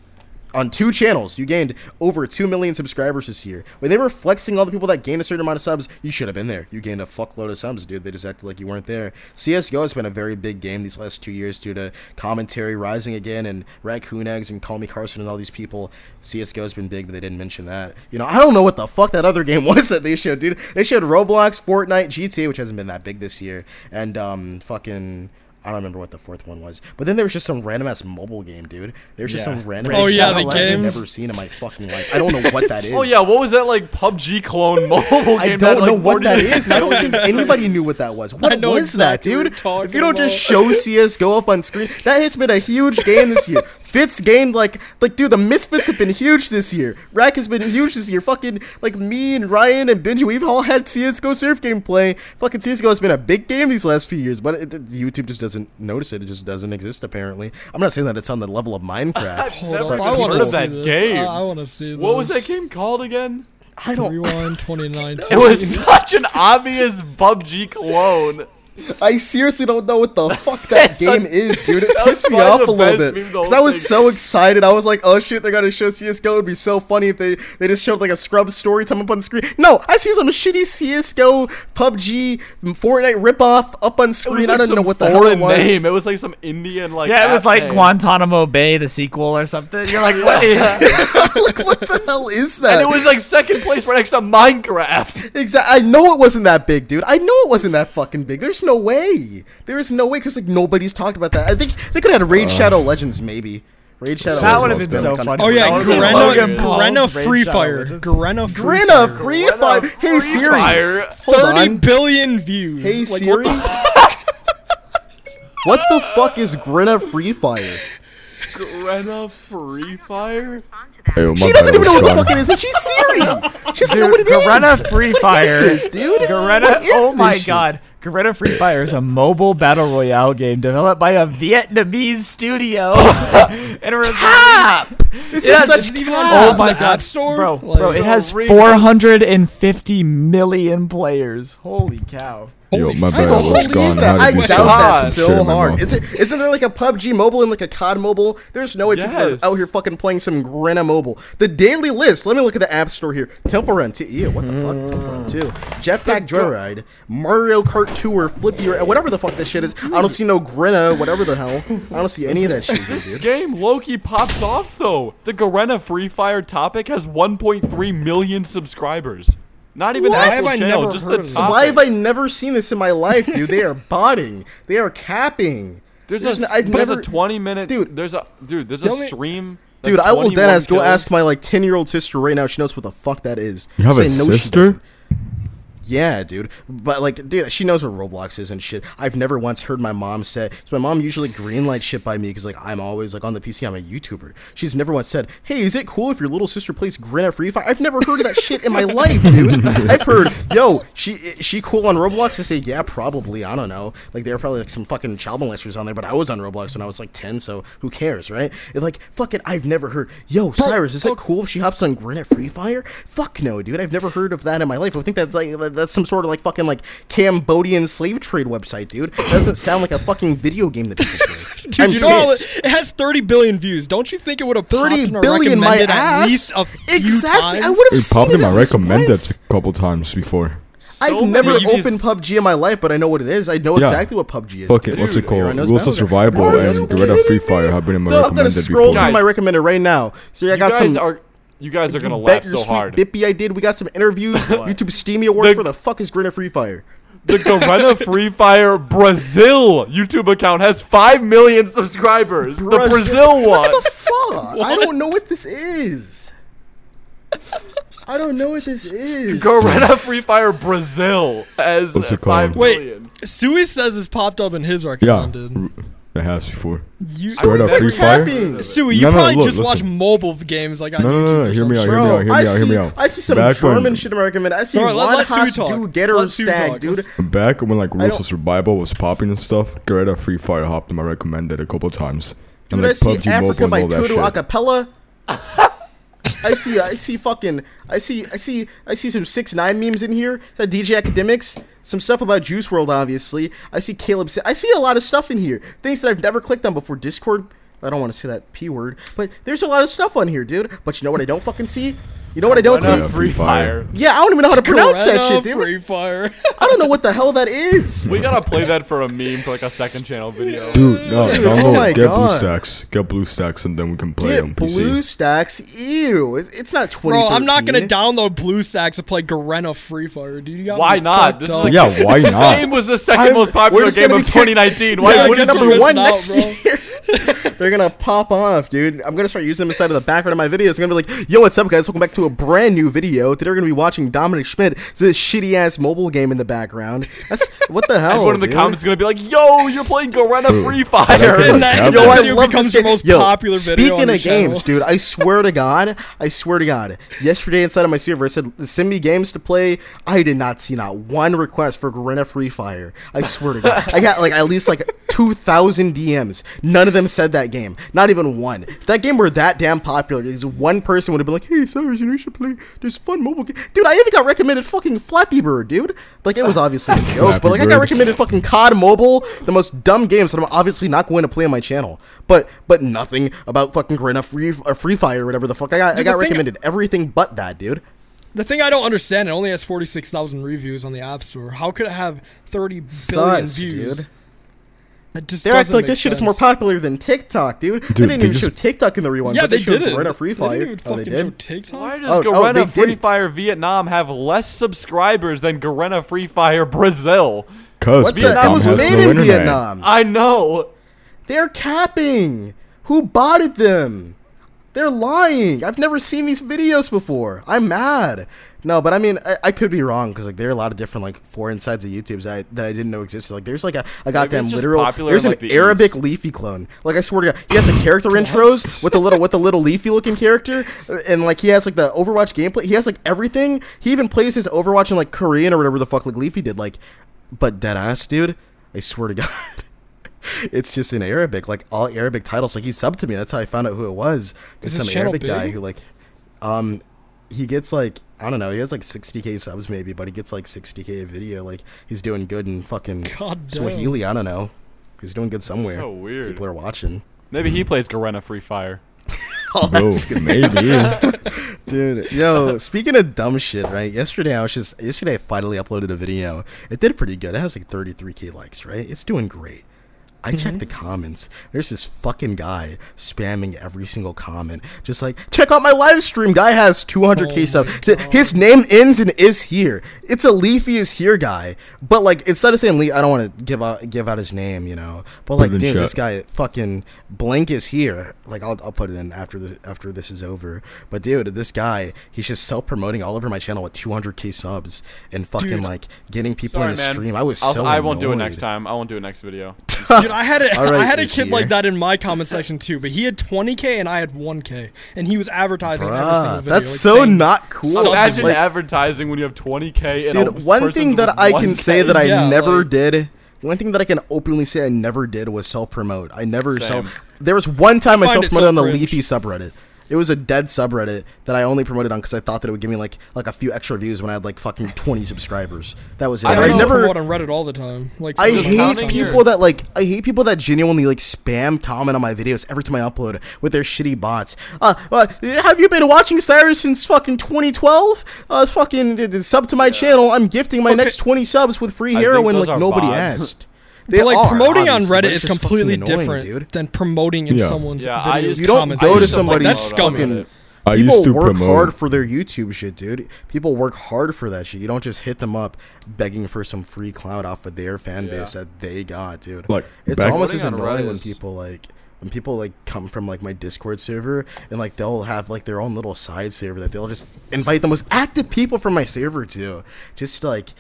On two channels. You gained over 2 million subscribers this year. When they were flexing all the people that gained a certain amount of subs, you should have been there. You gained a fuckload of subs, dude. They just acted like you weren't there. CSGO has been a very big game these last two years due to commentary rising again and Raccoon Eggs and Call Me Carson and all these people. CSGO has been big, but they didn't mention that. You know, I don't know what the fuck that other game was that they showed, dude. They showed Roblox, Fortnite, GTA, which hasn't been that big this year, and um, fucking. I don't remember what the fourth one was, but then there was just some random ass mobile game, dude. There was just Yeah. some random. Oh, ass yeah, shit the I've games. never seen in my fucking life. I don't know what that is. Oh yeah, what was that like PUBG clone mobile game? I that don't had, know like, what that 46 is. and I don't think anybody knew what that was. What I know was that, exactly what dude? you're talking If you don't just about. show CS:GO up on screen, that has been a huge game this year. Fitz gained like like dude, the Misfits have been huge this year. Rack has been huge this year. Fucking like me and Ryan and Benji, we've all had CS:GO surf gameplay. Fucking CS:GO has been a big game these last few years, but it, it- YouTube just doesn't notice it. It just doesn't exist apparently. I'm not saying that it's on the level of Minecraft. Hold Never I even want heard to of see that this. game. I, want to see this. What was that game called again? I don't. Rewind 2019. It was such an obvious PUBG clone. I seriously don't know what the fuck that game like- is, dude. It pissed me off a little bit because I was thing. so excited. I was like, "Oh shit, they're gonna show CS:GO." It'd be so funny if they they just showed like a scrub story time up on the screen. No, I see some shitty CS:GO, PUBG, Fortnite ripoff up on screen. was I don't know what the hell it was. name. It was like some Indian like. Yeah, it was like name. Guantanamo Bay, the sequel or something. You're like, what is? like, what the hell is that? And it was like second place right next to Minecraft. Exactly. I know it wasn't that big, dude. I know it wasn't that fucking big. There's no way. There is no way because like nobody's talked about that. I think they could have had Raid uh. Shadow Legends maybe. Raid Shadow That would have been so kind funny. of- Oh yeah, That was Grenna, hilarious. Grenna Raid Free Fire. Legends. Grenna Free Grinna, Fire. free fire. Hey free Siri. fire. Hold 30 on. billion views. Hey Like, Siri. What the What the fuck is Grinna Free Fire? Grenna Free Fire. Hey, my She doesn't even know what the Sean. fuck it is, and she's Siri. She doesn't know Dude, what it is. Garena Free Fire. this, dude? Garena, What is oh my shit? god. Garena Free Fire is a mobile battle royale game developed by a Vietnamese studio. and it was This Yeah, is such even on top Oh my god, App Store? bro, Like- bro, it has 450 million players. Holy cow! Yo, Holy my bad. I I was gone. that. I I had doubt that so hard. Is it? Isn't there like a PUBG mobile and like a COD mobile? There's no way people are out here fucking playing some Grenna mobile. The daily list. Let me look at the App Store here. Temple Run 2. Ew, what the fuck? Temple Run 2. Jetpack Joyride. Mario Kart Tour. Flippy or whatever the fuck this shit is. I don't see no Grenna. Whatever the hell. I don't see any of that shit, This dude. game Loki pops off though. The Garena Free Fire topic has 1.3 million subscribers. Not even What? the actual I channel, never just the topic. Why have I never seen this in my life, dude? They are botting. They are capping. There's, There's a n- I've there's never- a 20 minute Dude. There's a dude. There's a stream. Dude, I will 21 then ask. Go ask my like ten year old sister right now. She knows what the fuck that is. You have a Say no, she sister? Yeah, dude. But like, dude, she knows what Roblox is and shit. I've never once heard my mom say. So my mom usually greenlight shit by me because like I'm always like on the PC. I'm a YouTuber. She's never once said, "Hey, is it cool if your little sister plays Grin at Free Fire?" I've never heard of that shit in my life, dude. I've heard, yo, she she cool on Roblox? I say, yeah, probably. I don't know. Like there are probably like some fucking child molesters on there, but I was on Roblox when I was like ten, so who cares, right? And, like fucking, I've never heard. Yo, Cyrus, is it cool if she hops on Grin at Free Fire? Fuck no, dude. I've never heard of that in my life. I think that's like that's some sort of like fucking like Cambodian slave trade website, dude. That doesn't sound like a fucking video game that people play. Dude, I'm you know pissed. it, it has 30 billion views. Don't you think it would have popped 30 in a billion my recommended ass. at least a few exactly. times? I would have It seen popped in this my recommended a couple times before. I've never many- opened PUBG in my life, but I know what it is. I know Yeah. exactly what PUBG is. Fuck it, what's it called? everyone knows Rules of Survival Everyone and knows Guerrilla Free Fire have been in my No, I'm gonna recommended scroll before. through my Guys. recommended right now. So I You got guys some. are you guys are gonna bet laugh your so sweet hard. Bippy I did. We got some interviews. YouTube Streamy Awards. The- Where the fuck is Grinna Free Fire? The Garena Free Fire Brazil YouTube account has 5 million subscribers. The Brazil one. What the fuck? I don't know what this is. I don't know what this is. Garena Free Fire Brazil as What's it called? Wait. million. Sui says it's popped up in his Yeah, recommended. r- it has before. You, Straight up Free Fire. capping. Sui, you No, no, probably look, just watch mobile games like on No, no, YouTube. no, or no, hear me out, hear me out, hear me out, hear me out. I see some Back when- shit in my recommend. I see Alright, let- one let Sue has talk. do getter Let stag, talk. dude. Back when like I Rules of Survival was popping and stuff, Garetta Free Fire hopped in my recommended a couple times. And Dude, I see PUBG Africa by and all that Tudu. Acapella. I see, I see fucking, I see, I see, I see some six nine memes in here. That DJ Akademiks, some stuff about Juice WRLD, obviously. I see Caleb. I see a lot of stuff in here. Things that I've never clicked on before. Discord. I don't want to say that p word, but there's a lot of stuff on here, dude. But you know what I don't fucking see? You know what I don't see? Yeah, Free Free Fire. Fire. Yeah, I don't even know how to pronounce that shit, dude. Free Fire. I don't know what the hell that is. We gotta play that for a meme for like a second channel video. Dude, no, Dude, download, oh my get God. BlueStacks, get BlueStacks, and then we can play it on PC. blue stacks. Ew, it's, it's not Bro, I'm not gonna download BlueStacks to play Garena Free Fire, dude. You got Why me not? fucked This is up. like Yeah, why This not? game was the 2nd I'm- most we're popular just game gonna of be 2019. Why Yeah, I wouldn't guess it number we're be? one missing out, next year. They're gonna pop off, dude. I'm gonna start using them inside of the background of my videos. I'm gonna be like, "Yo, what's up, guys? Welcome back to a brand new video. Today we're gonna be watching Dominic Schmidt. It's this shitty ass mobile game in the background. That's what the hell. Everyone in the dude? comments is gonna be like, "Yo, you're playing Garena Free Fire." And that Yo, I video love becomes your most Yo, popular video Speaking on the of games, channel. dude, I swear to God, I swear to God. Yesterday inside of my server, it said send me games to play. I did not see not one request for Garena Free Fire. I swear to God, I got like at least like two thousand DMs. None of them said that game. Not even one. If that game were that damn popular, there's one person would have been like, "Hey, Cyrus, you know you should play this fun mobile game." Dude, I even got recommended fucking Flappy Bird, dude. Like it was obviously a joke, but like I got recommended fucking COD Mobile, the most dumb games that I'm obviously not going to play on my channel. But but nothing about fucking Garena Free or Free Fire or whatever the fuck. I got I got recommended everything but that, dude. The thing I don't understand, it only has 46,000 reviews on the App Store. How could it have 30 billion Sus, views? dude. That just They're acting like make this shit is more popular than TikTok, dude. they didn't they even show TikTok in the rewind. Yeah, but they, they, did it. Garena Free They Fire. didn't even Oh, they fucking show did. TikTok. Why does Oh, oh, Garena they Free did. Fire Vietnam have less subscribers than Garena Free Fire Brazil? Cause What the? Vietnam It was made no in internet. Vietnam. I know. They're capping. Who botted them? They're lying. I've never seen these videos before. I'm mad. No, but I mean, I, I could be wrong because like there are a lot of different like foreign sides of YouTube's that I, that I didn't know existed. Like there's like a, a goddamn literal. There's in, an the Arabic East. leafy clone. Like I swear to God, he has a character intros with a little with a little leafy looking character, uh, and like he has like the Overwatch gameplay. He has like everything. He even plays his Overwatch in like Korean or whatever the fuck like Leafy did. Like, but dead ass, dude. I swear to God. It's just in Arabic, like all Arabic titles. Like he subbed to me. That's how I found out who it was. It's some channel Arabic guy who like, um, he gets like I don't know. He has like 60k subs maybe, but he gets like 60k a video. Like he's doing good in fucking God damn. Swahili. I don't know. He's doing good somewhere. So weird. People are watching. Maybe he plays Garena Free Fire. Oh, that's good. maybe. Dude, yo, speaking of dumb shit, right? Yesterday I was just yesterday I finally uploaded a video. It did pretty good. It has like 33k likes, right? It's doing great. I checked mm-hmm. the comments. There's this fucking guy spamming every single comment, just like check out my live stream. Guy has 200k Oh subs. His name ends in is here. It's a Leafy is here guy, but like instead of saying Lee, I don't want to give out give out his name, you know. But like, dude, chat. this guy fucking blank is here. Like I'll, I'll put it in after the after this is over. But dude, this guy, he's just self promoting all over my channel with 200k subs and fucking Dude. like getting people Sorry, in his man. stream. I was I'll, so I won't do it next time. I won't do it next video. Dude, I had a, All right, I had a kid year. like that in my comment section too, but he had 20k and I had 1k, and he was advertising every single video. that's like, so saying- not cool. Something Imagine Like, advertising when you have 20k. And a dude, one thing that I can say that I Yeah, never like- did. One thing that I can openly say I never did was self promote. I never Same. self. There was one time I Find self promoted so on the cringe. Leafy subreddit. It was a dead subreddit that I only promoted on because I thought that it would give me like like a few extra views when I had like fucking 20 subscribers. That was it. I I, I, don't used to never. promote on Reddit all the time. Like I hate people your- that like I hate people that genuinely like spam comment on my videos every time I upload with their shitty bots. Uh, uh have you been watching Cyrus since fucking 2012? Uh, fucking uh, sub to my channel. I'm gifting my Okay. next 20 subs with free heroin like nobody bots. asked. But They like are, promoting on Reddit is completely fucking annoying, different dude. than promoting in Yeah. someone's Yeah, I videos. used You don't go to Like, somebody That's scummy. I People used to work promote. hard for their YouTube shit, dude. People work hard for that shit. You don't just hit them up begging for some free clout off of their fan Yeah. base that they got, dude. Like, it's almost as annoying Reddit when is- people like when people like come from like my Discord server and like they'll have like their own little side server that they'll just invite the most active people from my server to, just to like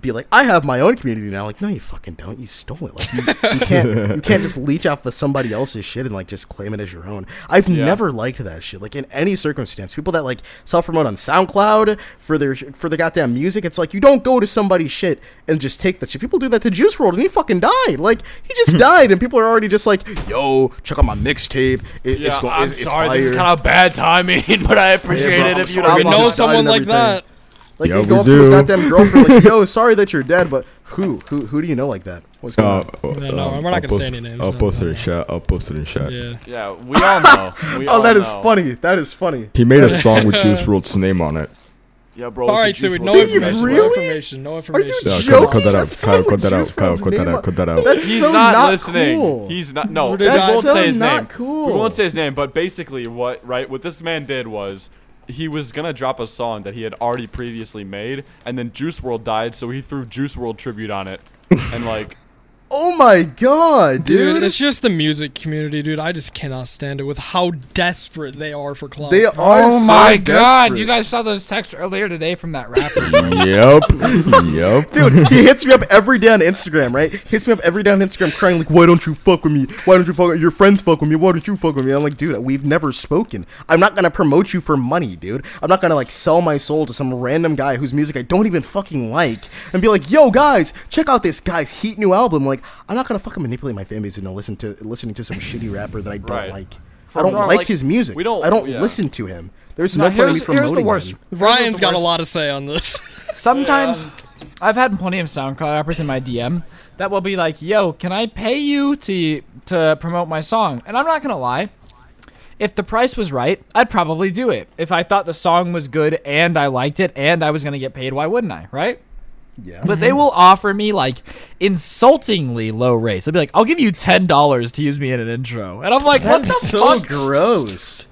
be like, I have my own community now. Like, no, you fucking don't. You stole it. Like, you, you can't you can't just leech off of somebody else's shit and like just claim it as your own. I've Yeah. never liked that shit. Like in any circumstance, people that like self promote on SoundCloud for their for the goddamn music, it's like you don't go to somebody's shit and just take that shit. People do that to Juice WRLD and he fucking died. Like he just died, and people are already just like, yo, check out my mixtape. It, Yeah, it's, go- I'm it's, it's sorry, this is kind of bad timing, but I appreciate bro, it I'm if you sorry, We I'm know someone like everything. that. Like Yeah, you go we up to his goddamn girlfriend, like, yo, sorry that you're dead, but who, who, who do you know like that? What's going Uh, on? Yeah, no, um, we're not I'll gonna say post- any names, I'll no, post it in chat. I'll post it in chat. Yeah. Yeah, we all know. We Oh, all that is know. funny. That is funny. He made a song with Juice WRLD's name on it. Yeah, bro. All it's a right, so Juice we no WRLD Did you information. No information. No Are you information. Yeah, cut, joking? cut that out. Kyle, cut that out. Kyle, cut that out. Cut that out. That's He's so not, not listening. cool. He's not. No, Where we won't so say his not name. cool. We won't say his name, but basically, what right? What this man did was he was gonna drop a song that he had already previously made, and then Juice WRLD died, so he threw Juice WRLD tribute on it, and like. Oh my god, Dude, dude. it's just the music community, dude. I just cannot stand it with how desperate they are for clout. they are Oh so my god! You guys saw those texts earlier today from that rapper. yep. Yep. Dude, he hits me up every day on Instagram, right? Hits me up every day on Instagram crying like, why don't you fuck with me? Why don't you fuck your friends fuck with me? Why don't you fuck with me? I'm like, dude, we've never spoken. I'm not gonna promote you for money, dude. I'm not gonna like sell my soul to some random guy whose music I don't even fucking like and be like, yo guys, check out this guy's heat new album. Like, I'm not gonna fucking manipulate my fan base into listen to listening to some shitty rapper that I don't Right. like. For I don't like, like, his music. we don't- I don't yeah. listen to him. There's No, no, point in me here's- promoting here's the worst. him. Ryan's the got a lot to say on this. Sometimes I've had plenty of SoundCloud rappers in my DM that will be like, "Yo, can I pay you to to promote my song?" And I'm not gonna lie. If the price was right, I'd probably do it. If I thought the song was good and I liked it and I was gonna get paid, why wouldn't I? Right? Yeah. But they will offer me like insultingly low rates. They'll be like, "I'll give you ten dollars to use me in an intro," and I'm like, "What the That's so fuck?" gross.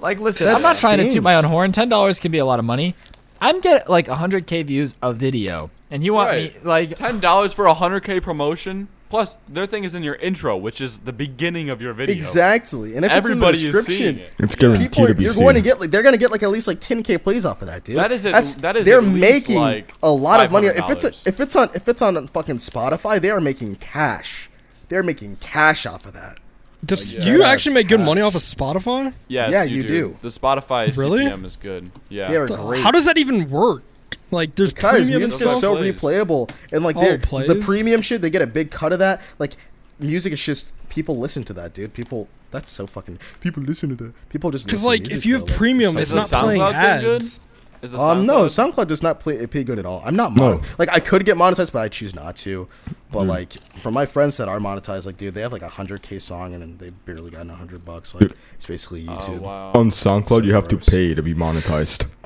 Like, listen, That I'm not trying to toot my own horn. Ten dollars can be a lot of money. I'm get like 100k views a video, and you want Right. me like Ten dollars for a hundred k promotion. Plus, their thing is in your intro, which is the beginning of your video. Exactly. And if Everybody it's in is the seeing description, it. It's guaranteed people are, to be you're seen. going to get like they're going to get like at least like 10k plays off of that, dude. That is it. That's, that is they're at least, making like, a lot of money. If it's $500. a, if it's on if it's on fucking Spotify, they are making cash. They're making cash off of that. Does Yeah. do you That's actually make good cash. money off of Spotify? Yes, Yeah, you, you do. do. The Spotify Really? CPM is good. Yeah. They are great. How does that even work? Like, there's because premium music stuff. is so Plays. replayable and like Oh, they're- the premium shit, they get a big cut of that. Like music is just people listen to that, dude. People that's so fucking people listen to that. People just Because listen to like, music, if you have like, premium, Is it's not playing SoundCloud thing good? ads. Is the Um, no, SoundCloud- SoundCloud does not play, pay good at all. I'm not No. mon- like I could get monetized, but I choose not to. But Hmm. like for my friends that are monetized, like dude, they have like a hundred k song and then they barely gotten a hundred bucks. Like it's basically Oh YouTube. wow. On SoundCloud, So you have to pay to be monetized.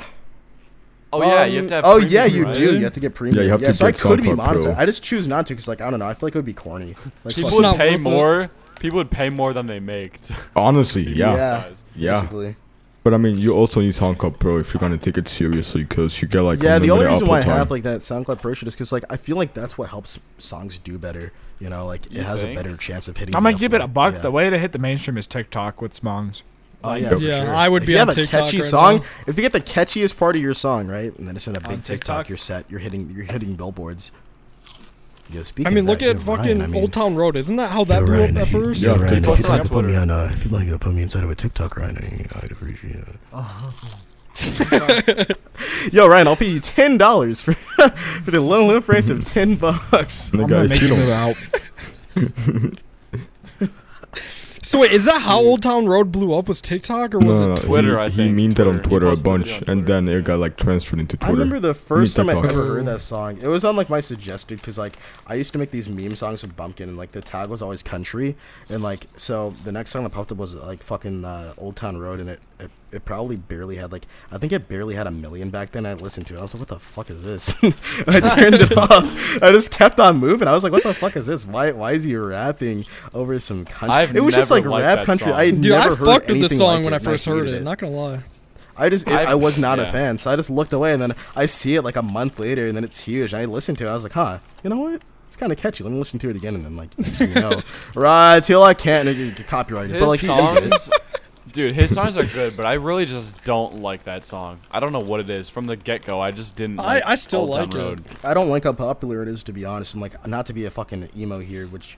oh yeah, you have um, to have. oh premium, yeah, you right? do. You have to get premium. Yeah, you have to so I could be SoundCloud Pro. monetized. I just choose not to because like I don't know. I feel like it would be corny. Like People would pay worth it. more. People would pay more than they make. to Honestly, be yeah. Yeah. monetized. Yeah. basically. But I mean, you also need SoundCloud Pro if you're gonna take it seriously, because you get like yeah, the only reason why I have like that SoundCloud Pro shit is because like I feel like that's what helps songs do better. You know, like it You has think? a better chance of hitting. I'm the gonna keep it a buck. Yeah. The way to hit the mainstream is TikTok with songs. Oh yeah, Yeah, sure. I would if be you on have a TikTok catchy right song, now. if you get the catchiest part of your song right, and then it's in a big TikTok, TikTok? you're set. You're hitting. You're hitting billboards. Yo, speaking I mean, of look that, at fucking Ryan, I mean, Old Town Road. Isn't that how that yo, blew Ryan, up at first? Yeah, Ryan, if you'd like to Post it on put me on, Twitter. uh, if you'd like to put me inside of a TikTok, Ryan, I'd appreciate it. Yo, Ryan, I'll pay you ten dollars for for the low low price of ten bucks. The I'm gonna make you out. So wait, is that how Old Town Road blew up? Was TikTok or was No, no, it? no. Twitter, He, I he think. memed that on Twitter. A posted it on bunch, and then it got like transferred into Twitter. I remember the first time I ever heard that song. It was on like my suggested because like I used to make these meme songs with Bumpkin and like the tag was always country and like so the next song that popped up was like fucking uh, Old Town Road and it, it it probably barely had like I think it barely had a million back then. I listened to it. I was like, what the fuck is this? I turned it off. I just kept on moving. I was like, what the fuck is this? Why why is he rapping over some country? I've it was just like liked rap country. song. I Dude, never I heard fucked with this song like when it, I and first heard hated it. Not gonna lie. I just it, I've- was not a fan, so I just looked away, and then I see it like a month later, and then it's huge. And I listened to it. I was like, huh, you know what? it's kind of catchy. Let me listen to it again, and then like next thing you know, right till I can't copyright it. His but like songs, dude, his songs are good, but I really just don't like that song. I don't know what it is. From the get go, I just didn't. I- like I still Old Town like it. Road. I don't like how popular it is to be honest, and like not to be a fucking emo here, which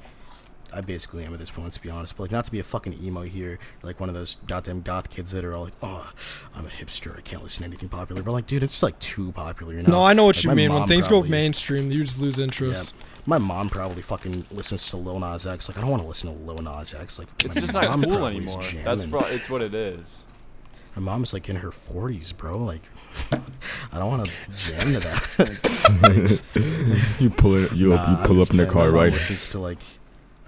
I basically am at this point. Let's be honest, but like not to be a fucking emo here, like one of those goddamn goth kids that are all like, "Oh, I'm a hipster. I can't listen to anything popular." But like, dude, it's like too popular, you know? No, I know what Like, you mean. When mom things go mainstream, you just lose Yeah, interest. My mom probably fucking listens to Lil Nas X. Like, I don't want to listen to Lil Nas X. Like, It's just not cool anymore. That's pro- it's what it is. My mom's like in her 40s, bro. Like, I don't want to jam to that. You pull it. You Nah, you pull up in the car, my right? Listens to like,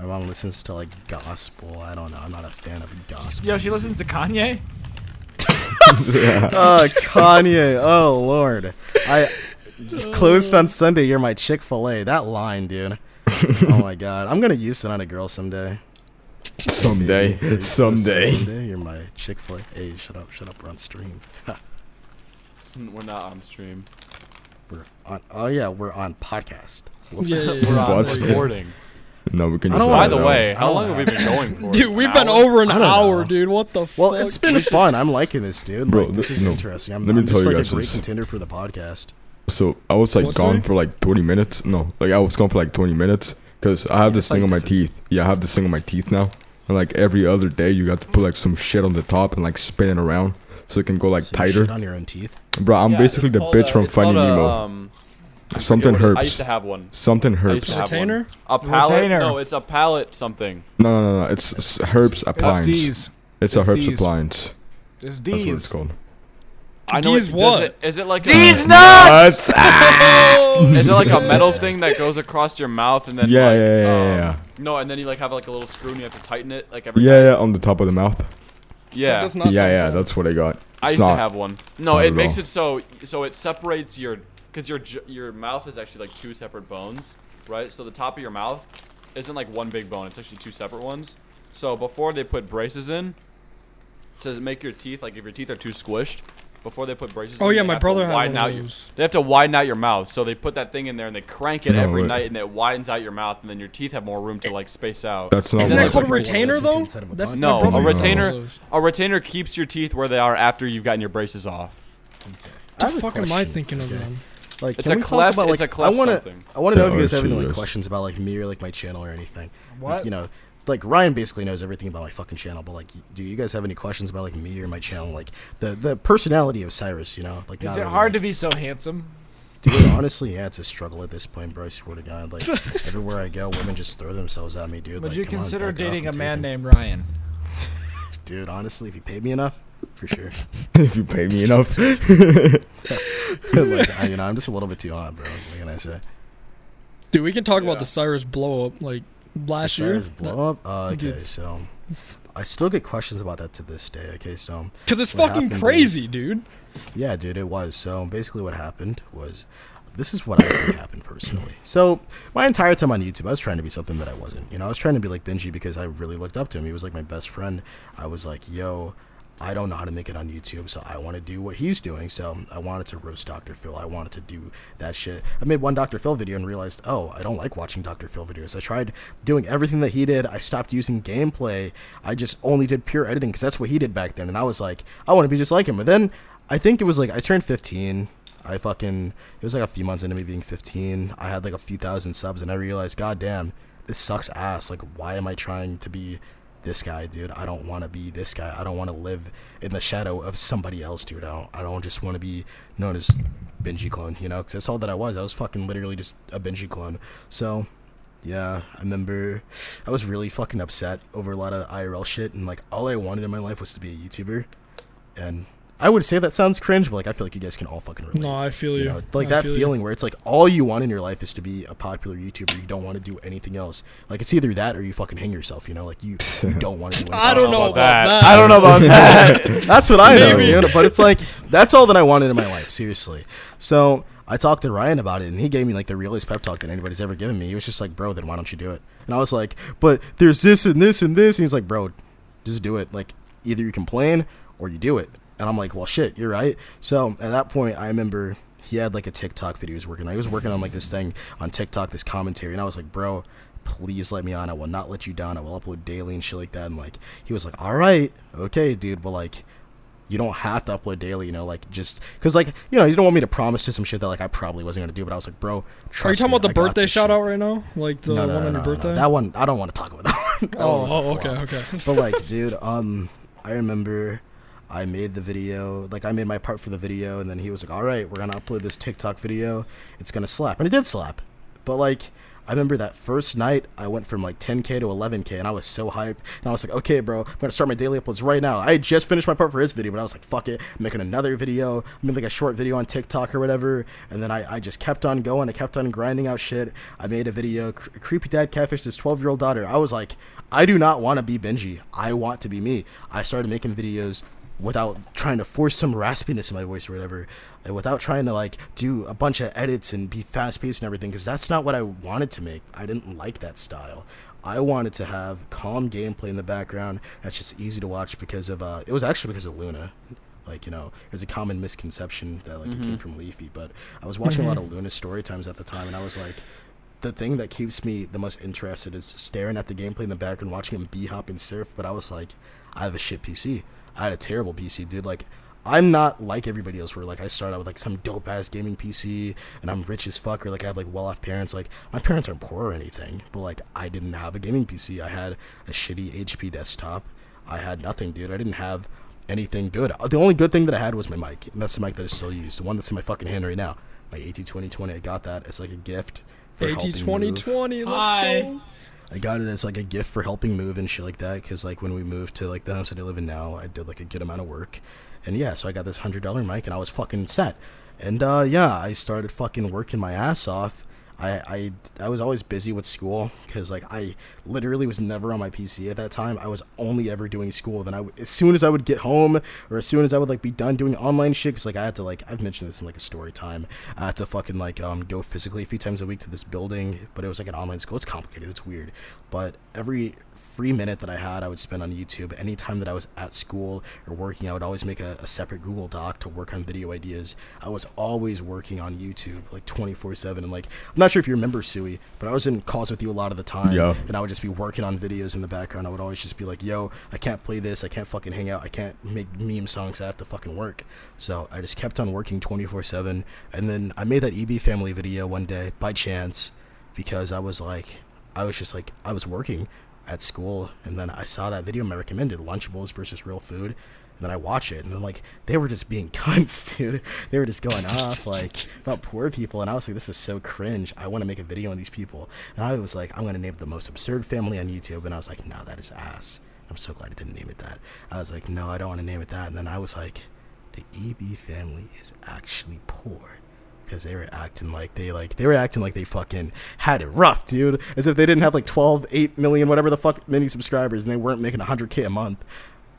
my mom listens to like gospel. I don't know. I'm not a fan of gospel. Yo, she listens to Kanye. Oh, Kanye. Oh Lord. I closed on Sunday. You're my Chick Fil A. That line, dude. oh my God. I'm gonna use it on a girl someday. Someday, Maybe. Closed someday. You're my Chick Fil A. Hey, shut up. Shut up. We're on stream. We're not on stream. We're on. Oh yeah, we're on podcast. Whoops. Yeah, yeah, yeah. We're on What? There you go. recording. No, we can just. don't By the way, how long have we been going for? Dude, we've An been hour? over an hour, know. dude. What the Well, fuck? it's been fun. I'm liking this, dude. Bro, like, this th- is no. interesting. I'm, Let me I'm tell just you like a great this. contender for the podcast. So I was like What's gone that? for like 20 minutes. No, like I was gone for like 20 minutes because I have Yeah, this thing like, on my teeth. Yeah, I have this thing on my teeth now. And like every other day, you got to put like some shit on the top and like spin it around so it can go like So you tighter. shit on your own teeth. Bro, I'm Yeah, basically the bitch a- from it's Finding a, Nemo. um, Something what it- I used to have one. Something I used herbs. to. Retainer? A palette? Retainer. No, it's a palette something. No, no, no, no. It's, it's herbs It's appliance. D's. It's a It's herbs D's. appliance. It's That's what it's called. I know D's it, what? Does it, is it like D's a, nuts. Is it like a metal thing that goes across your mouth and then Yeah, like, yeah, yeah, yeah, um, yeah. No, and then you like have like a little screw and you have to tighten it like every Yeah, night? yeah, on the top of the mouth. yeah. That does not yeah, yeah, fun. that's what I got. I It's used to have one. No, it makes all. it so so it separates your because your your mouth is actually like two separate bones, right? So the top of your mouth isn't like one big bone; it's actually two separate ones. So before they put braces in to make your teeth like if your teeth are too squished, before they put braces. Oh in, yeah, my brother had widen one out your- They have to widen out your mouth, so they put that thing in there and they crank it No, every wait. night, and it widens out your mouth, and then your teeth have more room to like space out. That's not Isn't that I called a retainer though? instead of a That's no, a had one of retainer. those. A retainer keeps your teeth where they are after you've gotten your braces off. I The have a fuck am I thinking of okay? then? Like, It's can a we talk cleft- about, it's like, a cleft I wanna. I want to know if Yeah, you guys have any like questions about like me or like my channel or anything. Like, What? you know, like Ryan basically knows everything about my fucking channel, but like, do you guys have any questions about like me or my channel? Like the the personality of Cyrus, you know? Like, Is not it really, hard to be so handsome? Dude, honestly, yeah, it's a struggle at this point, bro. I swear to God, like everywhere I go, women just throw themselves at me, dude. Would like, you come on, consider dating a man named Ryan? Dude, honestly, if you paid me enough, for sure. if you pay me enough. like, I, you know, I'm just a little bit too hot, bro. What can I say? Dude, we can talk about the Cyrus blow up like last year. Blow up. Uh, okay, Dude. so I still get questions about that to this day. Okay, so Because it's fucking crazy, dude. Yeah, dude, it was. So basically, what happened was this is what I think happened personally. So my entire time on YouTube, I was trying to be something that I wasn't. You know, I was trying to be like Benji because I really looked up to him. He was like my best friend. I was like, yo. I don't know how to make it on YouTube, so I want to do what he's doing. So I wanted to roast Dr. Phil. I wanted to do that shit. I made one Dr. Phil video and realized, oh, I don't like watching Dr. Phil videos. I tried doing everything that he did. I stopped using gameplay. I just only did pure editing because that's what he did back then. And I was like, I want to be just like him. But then I think it was like I turned 15. I fucking it was like a few months into me being 15. I had like a few thousand subs, and I realized, god damn, this sucks ass. Like, why am I trying to be this guy, dude? I don't want to be this guy. I don't want to live in the shadow of somebody else, dude. I don't. I don't just want to be known as Benji clone, you know? Because that's all that I was. I was fucking literally just a Benji clone. So. Yeah, I remember I was really fucking upset over a lot of IRL shit, and like all I wanted in my life was to be a YouTuber. And I would say that sounds cringe, but like I feel like you guys can all fucking relate. No, I feel you you. know, like I that feel you. feeling where it's like all you want in your life is to be a popular YouTuber. You don't want to do anything else. Like it's either that or you fucking hang yourself. You know, like you, you don't want to do. Anything I don't know about that. that. I don't know about that. That's what I know, Maybe. dude. But it's like that's all that I wanted in my life, seriously. So I talked to Ryan about it, and he gave me like the realest pep talk that anybody's ever given me. He was just like, "Bro, then why don't you do it?" And I was like, "But there's this and this and this." And he's like, "Bro, just do it. Like either you complain or you do it." And I'm like, "Well, shit, you're right." So at that point, I remember he had like a TikTok video he was working on. He was working on like this thing on TikTok, this commentary, and I was like, bro, please let me on. I will not let you down. I will upload daily and shit like that. And like he was like, all right, okay, dude, but like you don't have to upload daily, you know, like just because like you know you don't want me to promise to some shit that like I probably wasn't gonna do, but I was like, bro, Are you talking me, about the I birthday shout shit. out right now? Like the No, no, one no, on your birthday? That one I don't want to talk about that one. That one oh, a oh, okay, okay. But like, dude, um, I remember I made the video, like I made my part for the video, and then he was like, "All right, we're gonna upload this TikTok video. It's gonna slap," and it did slap. But like, I remember that first night, I went from like 10k to 11k, and I was so hyped. And I was like, "Okay, bro, I'm gonna start my daily uploads right now." I just finished my part for his video, but I was like, "Fuck it, I'm making another video. I made like a short video on TikTok or whatever." And then I, I just kept on going. I kept on grinding out shit. I made a video, Cre- creepy dad catfished his 12 year old daughter. I was like, I do not want to be Benji. I want to be me. I started making videos without trying to force some raspiness in my voice or whatever, and without trying to like do a bunch of edits and be fast paced and everything, because that's not what I wanted to make. I didn't like that style. I wanted to have calm gameplay in the background that's just easy to watch because of uh, it was actually because of Luna. Like you know, there's a common misconception that like it came from Leafy, but I was watching a lot of Luna story times at the time, and I was like, the thing that keeps me the most interested is staring at the gameplay in the background, watching him b hop and surf. But I was like, I have a shit PC. I had a terrible PC, dude. Like, I'm not like everybody else where like I start out with like some dope ass gaming PC and I'm rich as fuck or like I have like well off parents. Like my parents aren't poor or anything, but like I didn't have a gaming PC. I had a shitty HP desktop. I had nothing, dude. I didn't have anything good. Uh, the only good thing that I had was my mic, and that's the mic that I still use. The one that's in my fucking hand right now. My AT2020. I got that as like a gift. For AT helping move. 2020, let's Hi. go. I got it as like a gift for helping move and shit like that. Cause like when we moved to like the house that I live in now, I did like a good amount of work, and yeah, so I got this hundred dollar mic and I was fucking set. And uh, yeah, I started fucking working my ass off. I, I, I was always busy with school because like I literally was never on my PC at that time. I was only ever doing school. Then I as soon as I would get home or as soon as I would like be done doing online shit, because like I had to like I've mentioned this in like a story time. I had to fucking like um go physically a few times a week to this building, but it was like an online school. It's complicated. It's weird. But every free minute that I had, I would spend on YouTube. Anytime that I was at school or working, I would always make a, a separate Google Doc to work on video ideas. I was always working on YouTube like 24 7. And like, I'm not sure if you remember Sui, but I was in calls with you a lot of the time. Yeah. And I would just be working on videos in the background. I would always just be like, yo, I can't play this. I can't fucking hang out. I can't make meme songs. I have to fucking work. So I just kept on working 24 7. And then I made that EB family video one day by chance because I was like, I was just like, I was working at school, and then I saw that video I recommended, Lunchables versus Real Food, and then I watch it, and then like they were just being cunts, dude. They were just going off like about poor people, and I was like, this is so cringe. I want to make a video on these people, and I was like, I'm gonna name the most absurd family on YouTube, and I was like, no, that is ass. I'm so glad I didn't name it that. I was like, no, I don't want to name it that, and then I was like, the EB family is actually poor because they were acting like they like they were acting like they fucking had it rough, dude. As if they didn't have like 12, 8 million, whatever the fuck many subscribers, and they weren't making 100k a month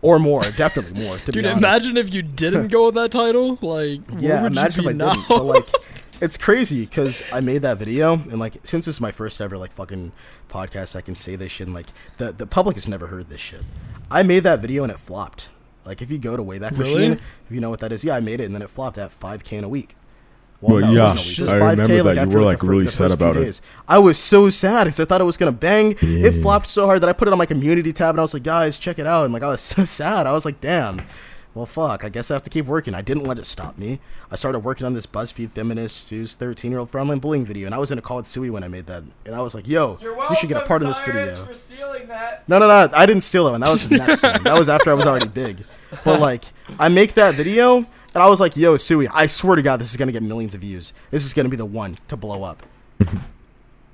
or more, definitely more. To Dude, be honest. imagine if you didn't go with that title. Like, yeah, would imagine you if I now? didn't. But like, it's crazy because I made that video, and like, since this is my first ever like fucking podcast, I can say this shit. And like, the the public has never heard this shit. I made that video and it flopped. Like, if you go to Wayback Really? Machine, if you know what that is, yeah, I made it and then it flopped at 5k in a week. Well, no, yeah, wasn't a week. It was I 5K, remember that. You were, the like, really sad about it. days. I was so sad because I thought it was gonna bang. Yeah. It flopped so hard that I put it on my community tab and I was like, guys, check it out. And like, I was so sad. I was like, damn. Well, fuck. I guess I have to keep working. I didn't let it stop me. I started working on this BuzzFeed feminist who's 13 year old for online bullying video, and I was in a call with Sui when I made that, and I was like, yo, you should get a part in this video. stealing that. No, no, no. I didn't steal that one. That was the next one. That was after I was already big. But like, I make that video, and I was like, "Yo, Sui, I swear to God, this is gonna get millions of views. This is gonna be the one to blow up."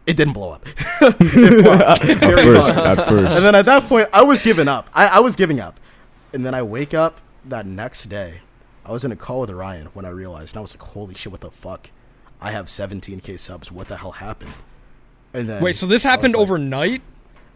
It didn't blow up. It flopped. At first, at first. And then at that point, I was giving up. I, I was giving up. And then I wake up that next day. I was in a call with Ryan when I realized, and I was like, "Holy shit, what the fuck? I have 17k subs. What the hell happened?" And then Wait, so this I was happened like- overnight?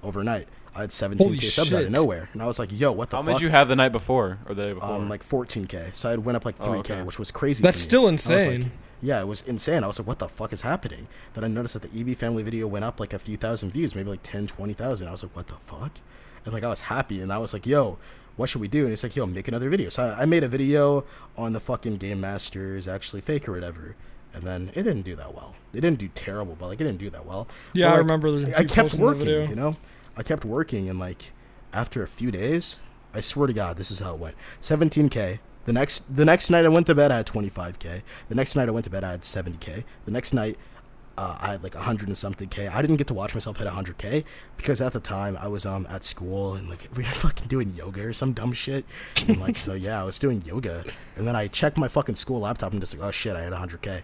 overnight. I had 17k Holy subs out of nowhere, and I was like, "Yo, what the How fuck?" much you have the night before or the day before? um, like 14k. So I had went up like 3k, Oh, okay. which was crazy. That's still I like- insane. yeah, it was insane. I was like, what the fuck is happening? Then I noticed that the EB family video went up like a few thousand views, maybe like 10, 20,000. I was like, what the fuck? And like I was happy, and I was like, yo, what should we do? And he's like, yo, make another video. So I, I made a video on the fucking Game Masters actually fake or whatever. And then it didn't do that well. It didn't do terrible, but like it didn't do that well. Yeah, But, I like, remember there's I kept posting the working, video. you know? I kept working and like after a few days, I swear to God, this is how it went. 17k. The next the next night I went to bed I had 25k. The next night I went to bed I had 70k. The next night uh, I had like 100 and something k. I didn't get to watch myself hit 100k because at the time I was um at school and like we were fucking doing yoga or some dumb shit. And like so yeah, I was doing yoga and then I checked my fucking school laptop and just like oh shit, I had 100k.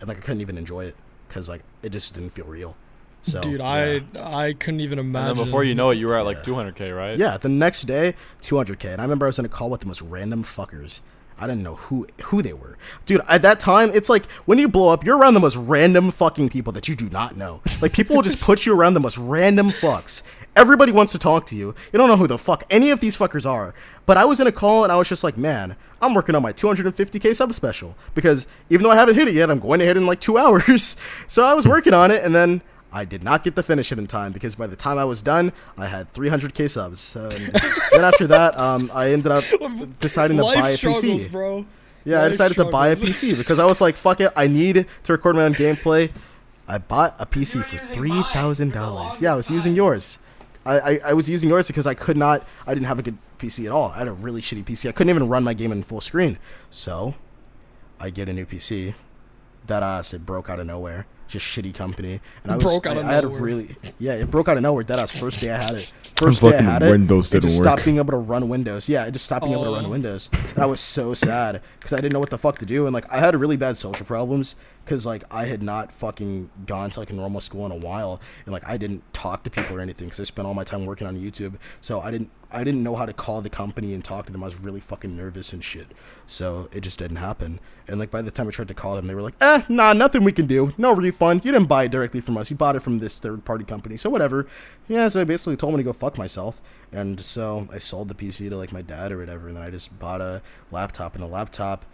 And like I couldn't even enjoy it cuz like it just didn't feel real. So Dude, yeah. I I couldn't even And imagine. then before you know it, you were at like Yeah. 200k, right? Yeah, the next day, 200k, and I remember I was in a call with the most random fuckers. I didn't know who who they were, dude. At that time, it's like when you blow up, you're around the most random fucking people that you do not know. Like people will just put you around the most random fucks. Everybody wants to talk to you. You don't know who the fuck any of these fuckers are. But I was in a call and I was just like, man, I'm working on my 250k sub special because even though I haven't hit it yet, I'm going to hit it in like two hours. So I was working on it, and then I did not get to finish it in time because by the time I was done, I had 300k subs. Then after that, um, I ended up deciding to Life buy a PC. bro. Yeah, I Life decided to buy a. PC because I was like, fuck it, I need to record my own gameplay. I bought a PC for three thousand dollars. Yeah, I was using yours. I, I, I was using yours because I could not. I didn't have a good PC at all. I had a really shitty PC. I couldn't even run my game in full screen. So, I get a new PC. That ass, it broke out of nowhere. Just shitty company. And I was, Broke out I, of I had a really, yeah, it broke out of nowhere. That ass, first day I had it. First day I fucking had it. Windows it didn't just work. stopped being able to run Windows. Yeah, it just stopped being able to run Oh. Windows. And I was so sad because I didn't know what the fuck to do. And like, I had really bad social problems because like I had not fucking gone to like a normal school in a while, and like I didn't talk to people or anything because I spent all my time working on YouTube. So I didn't I didn't know how to call the company and talk to them. I was really fucking nervous and shit. So it just didn't happen. And like by the time I tried to call them, they were like, "Eh, nah, nothing we can do. No refund. You didn't buy it directly from us. You bought it from this third party company. So whatever." Yeah. So I basically told me to go fuck myself. And so I sold the PC to like my dad or whatever, and then I just bought a laptop. And the laptop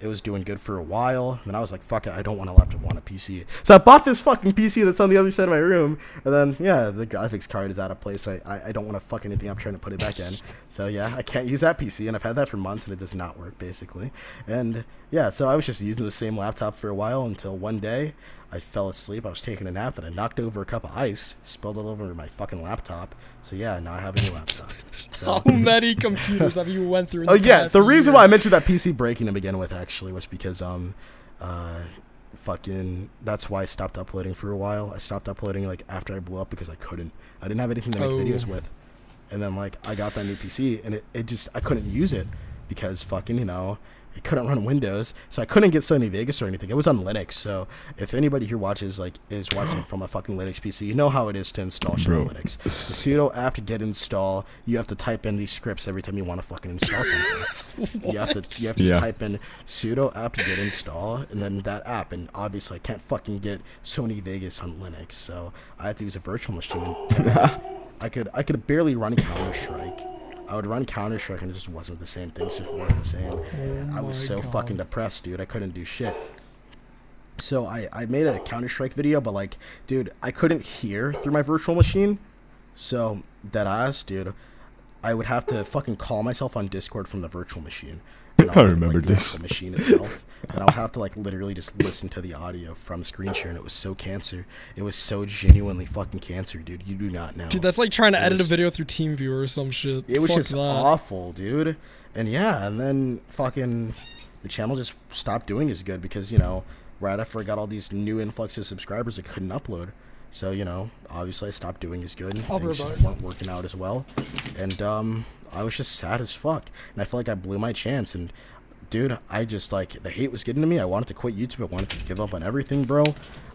it was doing good for a while. And then I was like, fuck it, I don't want a laptop, I want a PC. So I bought this fucking PC that's on the other side of my room. And then, yeah, the graphics card is out of place. I, I, I don't want to fuck anything up trying to put it back in. So yeah, I can't use that PC. And I've had that for months and it does not work, basically. And yeah, so I was just using the same laptop for a while until one day I fell asleep. I was taking a nap and I knocked over a cup of ice, spilled it all over my fucking laptop. So yeah, now I have a new laptop. So. How many computers have you went through? In Oh yeah, the reason year? why I mentioned that PC breaking to begin with actually was because um, uh, fucking that's why I stopped uploading for a while. I stopped uploading like after I blew up because I couldn't. I didn't have anything to make Oh. videos with, and then like I got that new PC and it, it just I couldn't use it because fucking you know it couldn't run Windows, so I couldn't get Sony Vegas or anything. It was on Linux, so if anybody here watches like is watching from a fucking Linux PC, you know how it is to install shit on Linux. The sudo app to get install, you have to type in these scripts every time you want to fucking install something. you have to you have to Yeah. type in sudo app to get install, and then that app. And obviously, I can't fucking get Sony Vegas on Linux, so I had to use a virtual machine. And I could I could barely run Counter Strike. I would run Counter Strike and it just wasn't the same. Things just weren't the same. Oh I was Oh so God. fucking depressed, dude. I couldn't do shit. So I, I made a Counter Strike video, but like, dude, I couldn't hear through my virtual machine. So that ass, dude, I would have to fucking call myself on Discord from the virtual machine. And I wouldn't, remember like, this. The machine itself, and I would have to like literally just listen to the audio from screen share, and it was so cancer. It was so genuinely fucking cancer, dude. You do not know. Dude, that's like trying to It edit a was- video through TeamViewer or some shit. It was Fuck just that. awful, dude. And yeah, and then fucking the channel just stopped doing as good because, you know, right after I got all these new influx of subscribers, I couldn't upload. So, you know, obviously I stopped doing as good. Things just weren't working out as well. And um I was just sad as fuck. And I felt like I blew my chance and dude, I just like the hate was getting to me. I wanted to quit YouTube. I wanted to give up on everything, bro.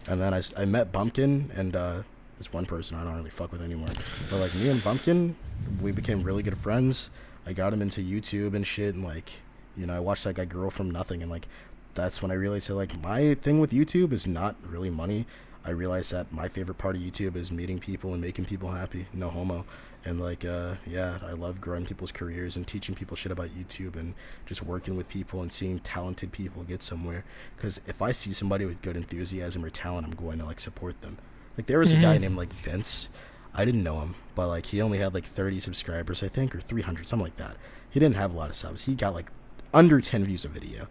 And then I, I met Bumpkin and uh, this one person I don't really fuck with anymore. But like me and Bumpkin, we became really good friends. I got him into YouTube and shit, and like you know, I watched that guy grow from nothing, and like that's when I realized that like my thing with YouTube is not really money. I realized that my favorite part of YouTube is meeting people and making people happy. No homo. And like, uh, yeah, I love growing people's careers and teaching people shit about YouTube and just working with people and seeing talented people get somewhere. Because if I see somebody with good enthusiasm or talent, I'm going to like support them. Like there was a guy named like Vince. I didn't know him, but like he only had like 30 subscribers, I think, or 300, something like that. He didn't have a lot of subs. He got like under 10 views a video.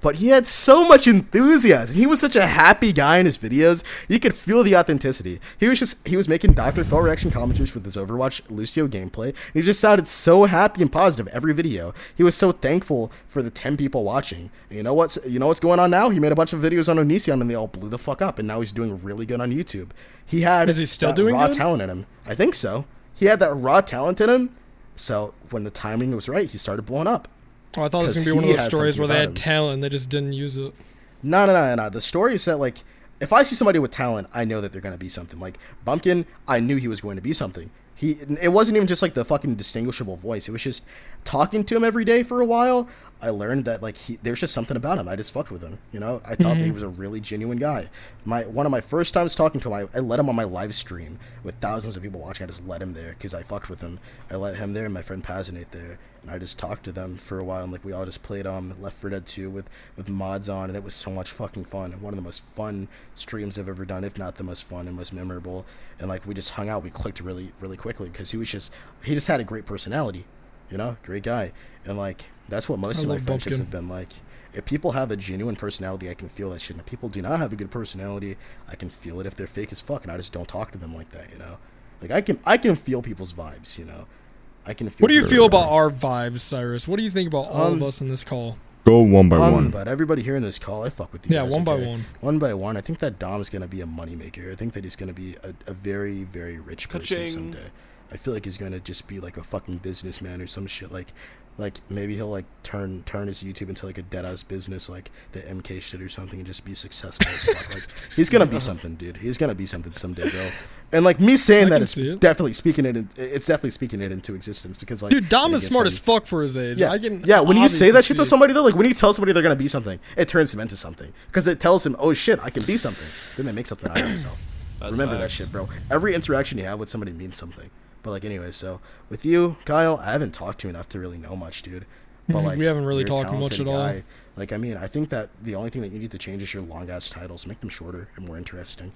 But he had so much enthusiasm. He was such a happy guy in his videos. You could feel the authenticity. He was just he was making Dr. Phil reaction commentaries with his Overwatch Lucio gameplay. He just sounded so happy and positive every video. He was so thankful for the 10 people watching. And you know what's you know what's going on now? He made a bunch of videos on Onision and they all blew the fuck up and now he's doing really good on YouTube. He had Is he still doing raw good? talent in him. I think so. He had that raw talent in him. So when the timing was right, he started blowing up. Oh, I thought this was gonna be one of those stories where they had him. talent and they just didn't use it. No, no, no, no. The story is that like, if I see somebody with talent, I know that they're gonna be something. Like Bumpkin, I knew he was going to be something. He, it wasn't even just like the fucking distinguishable voice. It was just talking to him every day for a while. I learned that like he, there's just something about him. I just fucked with him. You know, I thought that he was a really genuine guy. My one of my first times talking to him, I, I let him on my live stream with thousands of people watching. I just let him there because I fucked with him. I let him there and my friend Pazinate there, and I just talked to them for a while. And like we all just played um Left 4 Dead 2 with with mods on, and it was so much fucking fun. One of the most fun streams I've ever done, if not the most fun and most memorable. And like we just hung out, we clicked really really quickly because he was just he just had a great personality, you know, great guy, and like that's what most I of my friendships Bumpkin. have been like. If people have a genuine personality, I can feel that shit. And if people do not have a good personality, I can feel it if they're fake as fuck, and I just don't talk to them like that, you know. Like I can I can feel people's vibes, you know. I can feel. What do you people's feel about our vibes, Cyrus? What do you think about all of Um, us in this call? Go one by Um, one. but everybody here in this call, I fuck with you. Yeah, guys, one by one. One by one. I think that Dom's gonna be a moneymaker. I think that he's gonna be a, a very, very rich person Ka-ching. someday. I feel like he's gonna just be like a fucking businessman or some shit. Like, like maybe he'll like turn turn his YouTube into like a dead ass business, like the MK shit or something, and just be successful as fuck. Like, he's gonna be something, dude. He's gonna be something someday, bro. And like me saying I that can is see it. definitely speaking it. In, it's definitely speaking it into existence because like, Dude, Dom is gets smart heavy. as fuck for his age. Yeah, I can yeah. When you say that shit to somebody, though, like when you tell somebody they're gonna be something, it turns them into something because it tells them, "Oh shit, I can be something." Then they make something out of themselves. That's Remember that shit, bro. Every interaction you have with somebody means something. But like, anyway, so with you, Kyle, I haven't talked to you enough to really know much, dude. But like, we haven't really talked much at all. Like, I mean, I think that the only thing that you need to change is your long ass titles. Make them shorter and more interesting.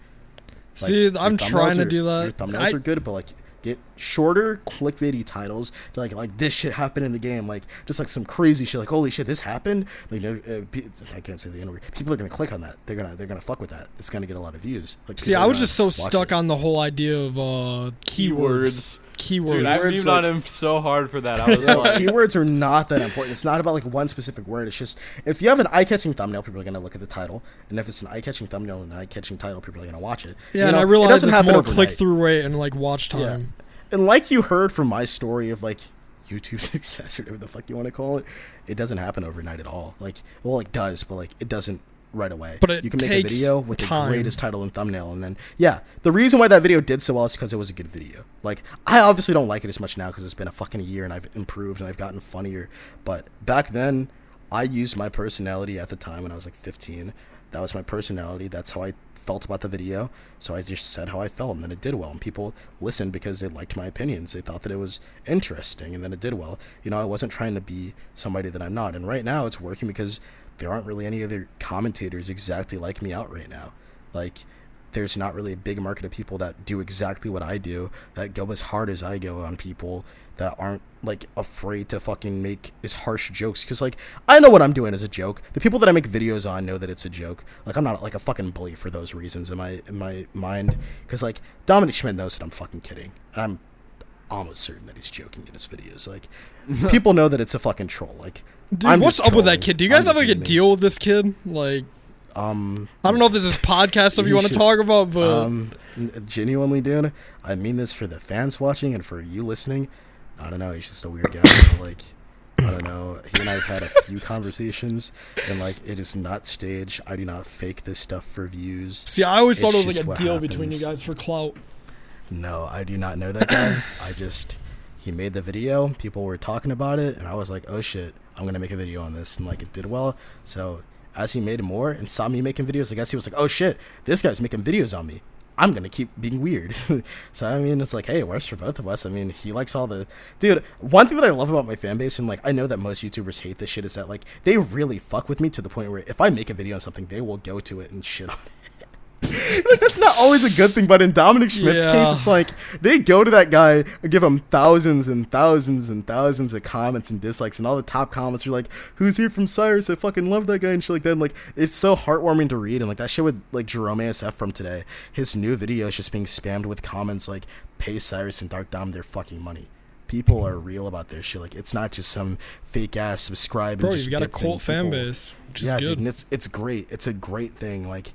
Like, See, I'm trying to are- do Your that. thumbnails I- are good, but like get shorter clickbaity titles to like like this shit happened in the game, like just like some crazy shit, like holy shit, this happened. Like no, uh, pe- I can't say the N word. People are gonna click on that. They're gonna they're gonna fuck with that. It's gonna get a lot of views. Like See, I was just so stuck it. on the whole idea of uh keywords. Keywords. Dude, I Keywords, memed like- on him so hard for that. I was like, keywords are not that important. It's not about like one specific word. It's just if you have an eye-catching thumbnail, people are gonna look at the title, and if it's an eye-catching thumbnail and an eye-catching title, people are gonna watch it. yeah, You and know, I realize it doesn't it's happen more overnight. click through rate and like watch time. Yeah. And like you heard from my story of like YouTube success or whatever the fuck you want to call it, it doesn't happen overnight at all. Like, well, it does, but like it doesn't right away. But it you can make a video with time. the greatest title and thumbnail, and then yeah, the reason why that video did so well is because it was a good video. Like, I obviously don't like it as much now because it's been a fucking year and I've improved and I've gotten funnier. But back then, I used my personality at the time when I was like 15. That was my personality. That's how I felt about the video. So I just said how I felt, and then it did well. And people listened because they liked my opinions. They thought that it was interesting, and then it did well. You know, I wasn't trying to be somebody that I'm not. And right now, it's working because there aren't really any other commentators exactly like me out right now. Like, there's not really a big market of people that do exactly what I do, that go as hard as I go on people, that aren't like afraid to fucking make as harsh jokes. Cause like I know what I'm doing as a joke. The people that I make videos on know that it's a joke. Like I'm not like a fucking bully for those reasons in my in my mind. Cause like Dominic Schmidt knows that I'm fucking kidding. And I'm almost certain that he's joking in his videos. Like people know that it's a fucking troll. Like Dude, I'm what's up with that kid? Do you guys I'm have like a deal with this kid? Like, Um, I don't know if this is podcast stuff you want to talk about, but um, genuinely, dude, I mean this for the fans watching and for you listening. I don't know. He's just a weird guy. like, I don't know. He and I have had a few conversations, and like, it is not staged. I do not fake this stuff for views. see, I always thought it was like a deal between you guys for clout. No, I do not know that guy. I just he made the video. People were talking about it, and I was like, oh shit, I'm gonna make a video on this, and like it did well. So as he made more and saw me making videos, I guess he was like, oh shit, this guy's making videos on me. I'm gonna keep being weird. so I mean, it's like, hey, it works for both of us. I mean, he likes all the dude. One thing that I love about my fan base, and like I know that most YouTubers hate this shit, is that like they really fuck with me to the point where if I make a video on something, they will go to it and shit on it. Like that's not always a good thing. But in Dominic Schmidt's Yeah. case, it's like they go to that guy and give him thousands and thousands and thousands of comments and dislikes, and all the top comments are like, "Who's here from Cyrus? I fucking love that guy," and shit like that. And like it's so heartwarming to read, and like that shit with like Jerome ASF from today. His new video is just being spammed with comments like, "Pay Cyrus and Dark Dom their fucking money." People are real about their shit. Like it's not just some fake ass subscribe. Bro, and just you've got a cult fan People- base, yeah, good. dude, and it's it's great. It's a great thing. Like,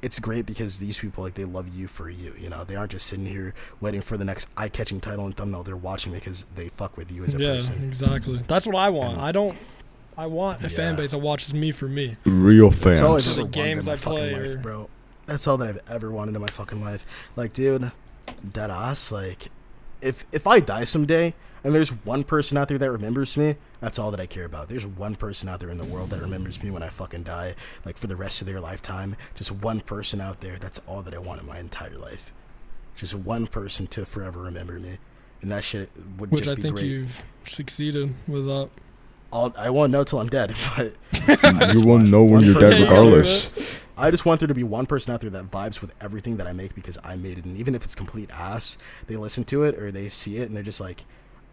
it's great because these people like they love you for you. You know, they aren't just sitting here waiting for the next eye-catching title and thumbnail. They're watching because they fuck with you as a yeah, person. exactly. That's what I want. I don't. I want a fan base that watches me for me. Real That's all I've fans. ever The games in my I play life, are- bro. That's all that I've ever wanted in my fucking life. Like, dude, dead ass. Like, if if I die someday and there's one person out there that remembers me, that's all that I care about. There's one person out there in the world that remembers me when I fucking die, like for the rest of their lifetime. Just one person out there. That's all that I want in my entire life. Just one person to forever remember me, and that shit would just be great. Which just I be think great. you've succeeded with that. I'll, I won't know till I'm dead, but You won't know when you're dead regardless. I just want there to be one person out there that vibes with everything that I make because I made it. And even if it's complete ass, they listen to it or they see it and they're just like,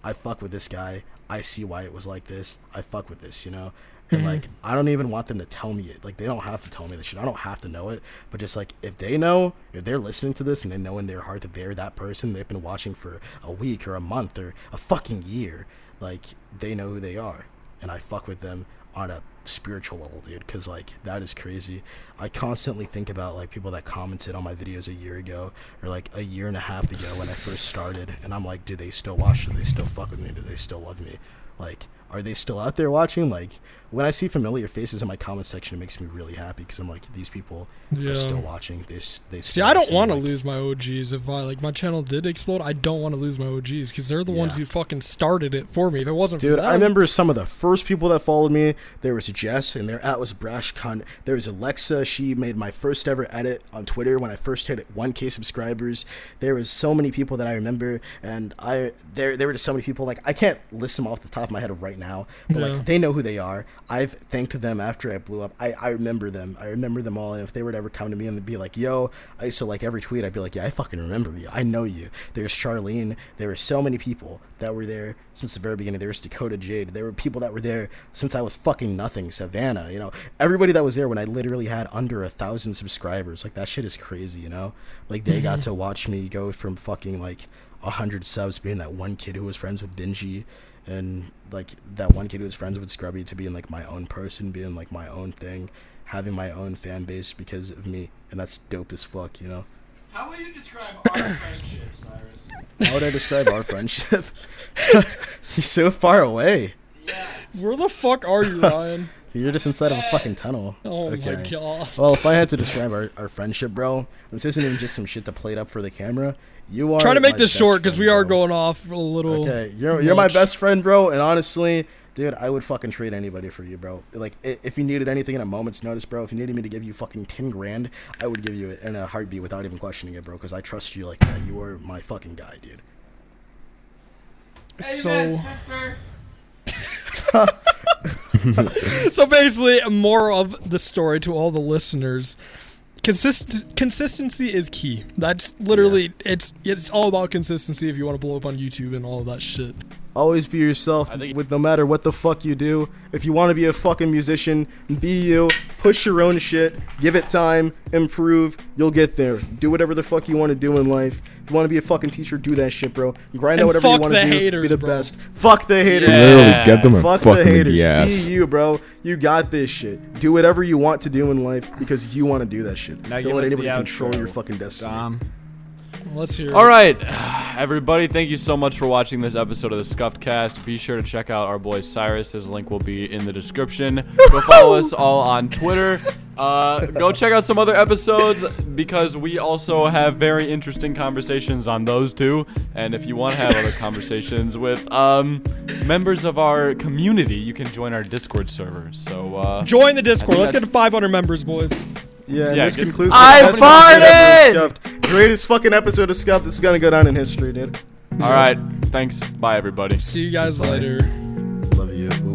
I fuck with this guy. I see why it was like this. I fuck with this, you know? And Mhm. like, I don't even want them to tell me it. Like, they don't have to tell me this shit. I don't have to know it. But just like, if they know, if they're listening to this and they know in their heart that they're that person, they've been watching for a week or a month or a fucking year, like, they know who they are. And I fuck with them on a spiritual level, dude, because like that is crazy. I constantly think about like people that commented on my videos a year ago or like a year and a half ago when I first started, and I'm like, do they still watch? Do they still fuck with me? Do they still love me? Like, are they still out there watching? Like, when I see familiar faces in my comment section, it makes me really happy because I'm like, these people Yeah. are still watching. They See, I don't want to like- lose my OGs. If I like my channel did explode, I don't want to lose my OGs because they're the ones who fucking started it for me. If it wasn't Dude, for them, I remember some of the first people that followed me. There was Jess, and their at was Brash Cunt. There was Alexa. She made my first ever edit on Twitter when I first hit 1K subscribers. There was so many people that I remember, and I there there were just so many people. Like I can't list them off the top of my head right now, but Yeah. like they know who they are. I've thanked them after I blew up. I I remember them. I remember them all. And if they were to ever come to me and be like, "Yo," I used to like every tweet. I'd be like, "Yeah, I fucking remember you. I know you." There's Charlene. There were so many people that were there since the very beginning. There was Dakota Jade. There were people that were there since I was fucking nothing. Savannah, you know, everybody that was there when I literally had under a thousand subscribers. Like that shit is crazy, you know. Like they got mm-hmm. to watch me go from fucking like a hundred subs, being that one kid who was friends with Benji, and like that one kid who was friends with Scrubby, to being like my own person, being like my own thing, having my own fan base because of me, and that's dope as fuck, you know. How would you describe our friendship, Cyrus? How would I describe our friendship? You're so far away. where the fuck are you, Ryan? You're just inside of a fucking tunnel. Oh my god. Well, if I had to describe our, our friendship, bro, this isn't even just some shit to play it up for the camera. You are Try to make this short because we are bro. going off a little. Okay, you're you're my best friend, bro, and honestly, dude, I would fucking trade anybody for you, bro. Like, if you needed anything in a moment's notice, bro, if you needed me to give you fucking ten grand, I would give you it in a heartbeat without even questioning it, bro, because I trust you like that. You are my fucking guy, dude. So, sister. so basically, more of the story to all the listeners. Consist- consistency is key. That's literally it's it's all about consistency if you want to blow up on YouTube and all of that shit. Always be yourself think- with no matter what the fuck you do. If you want to be a fucking musician, be you. Push your own shit. Give it time. Improve. You'll get there. Do whatever the fuck you want to do in life. If you want to be a fucking teacher, do that shit, bro. Grind And out whatever you want to the do. be the bro. best. Fuck the haters. Yeah. Literally get them and Fuck fuck the haters. the. Be you, bro. You got this shit. Do whatever you want to do in life because you want to do that shit. Now Don't let anybody control outro, your fucking destiny. Dom. Let's hear. it. All right, everybody, thank you so much for watching this episode of the SkuffedCast. Be sure to check out our boy Cyrus. His link will be in the description. Go follow us all on Twitter. Uh, go check out some other episodes because we also have very interesting conversations on those too. And if you want to have other conversations with um, members of our community, you can join our Discord server. So uh, Join the Discord. Let's get to 500 members, boys. Yeah, yeah this concludes. I farted. Greatest fucking episode of Scuffed. This is gonna go down in history, dude. All right. Thanks. Bye, everybody. See you guys Bye. later. Love you.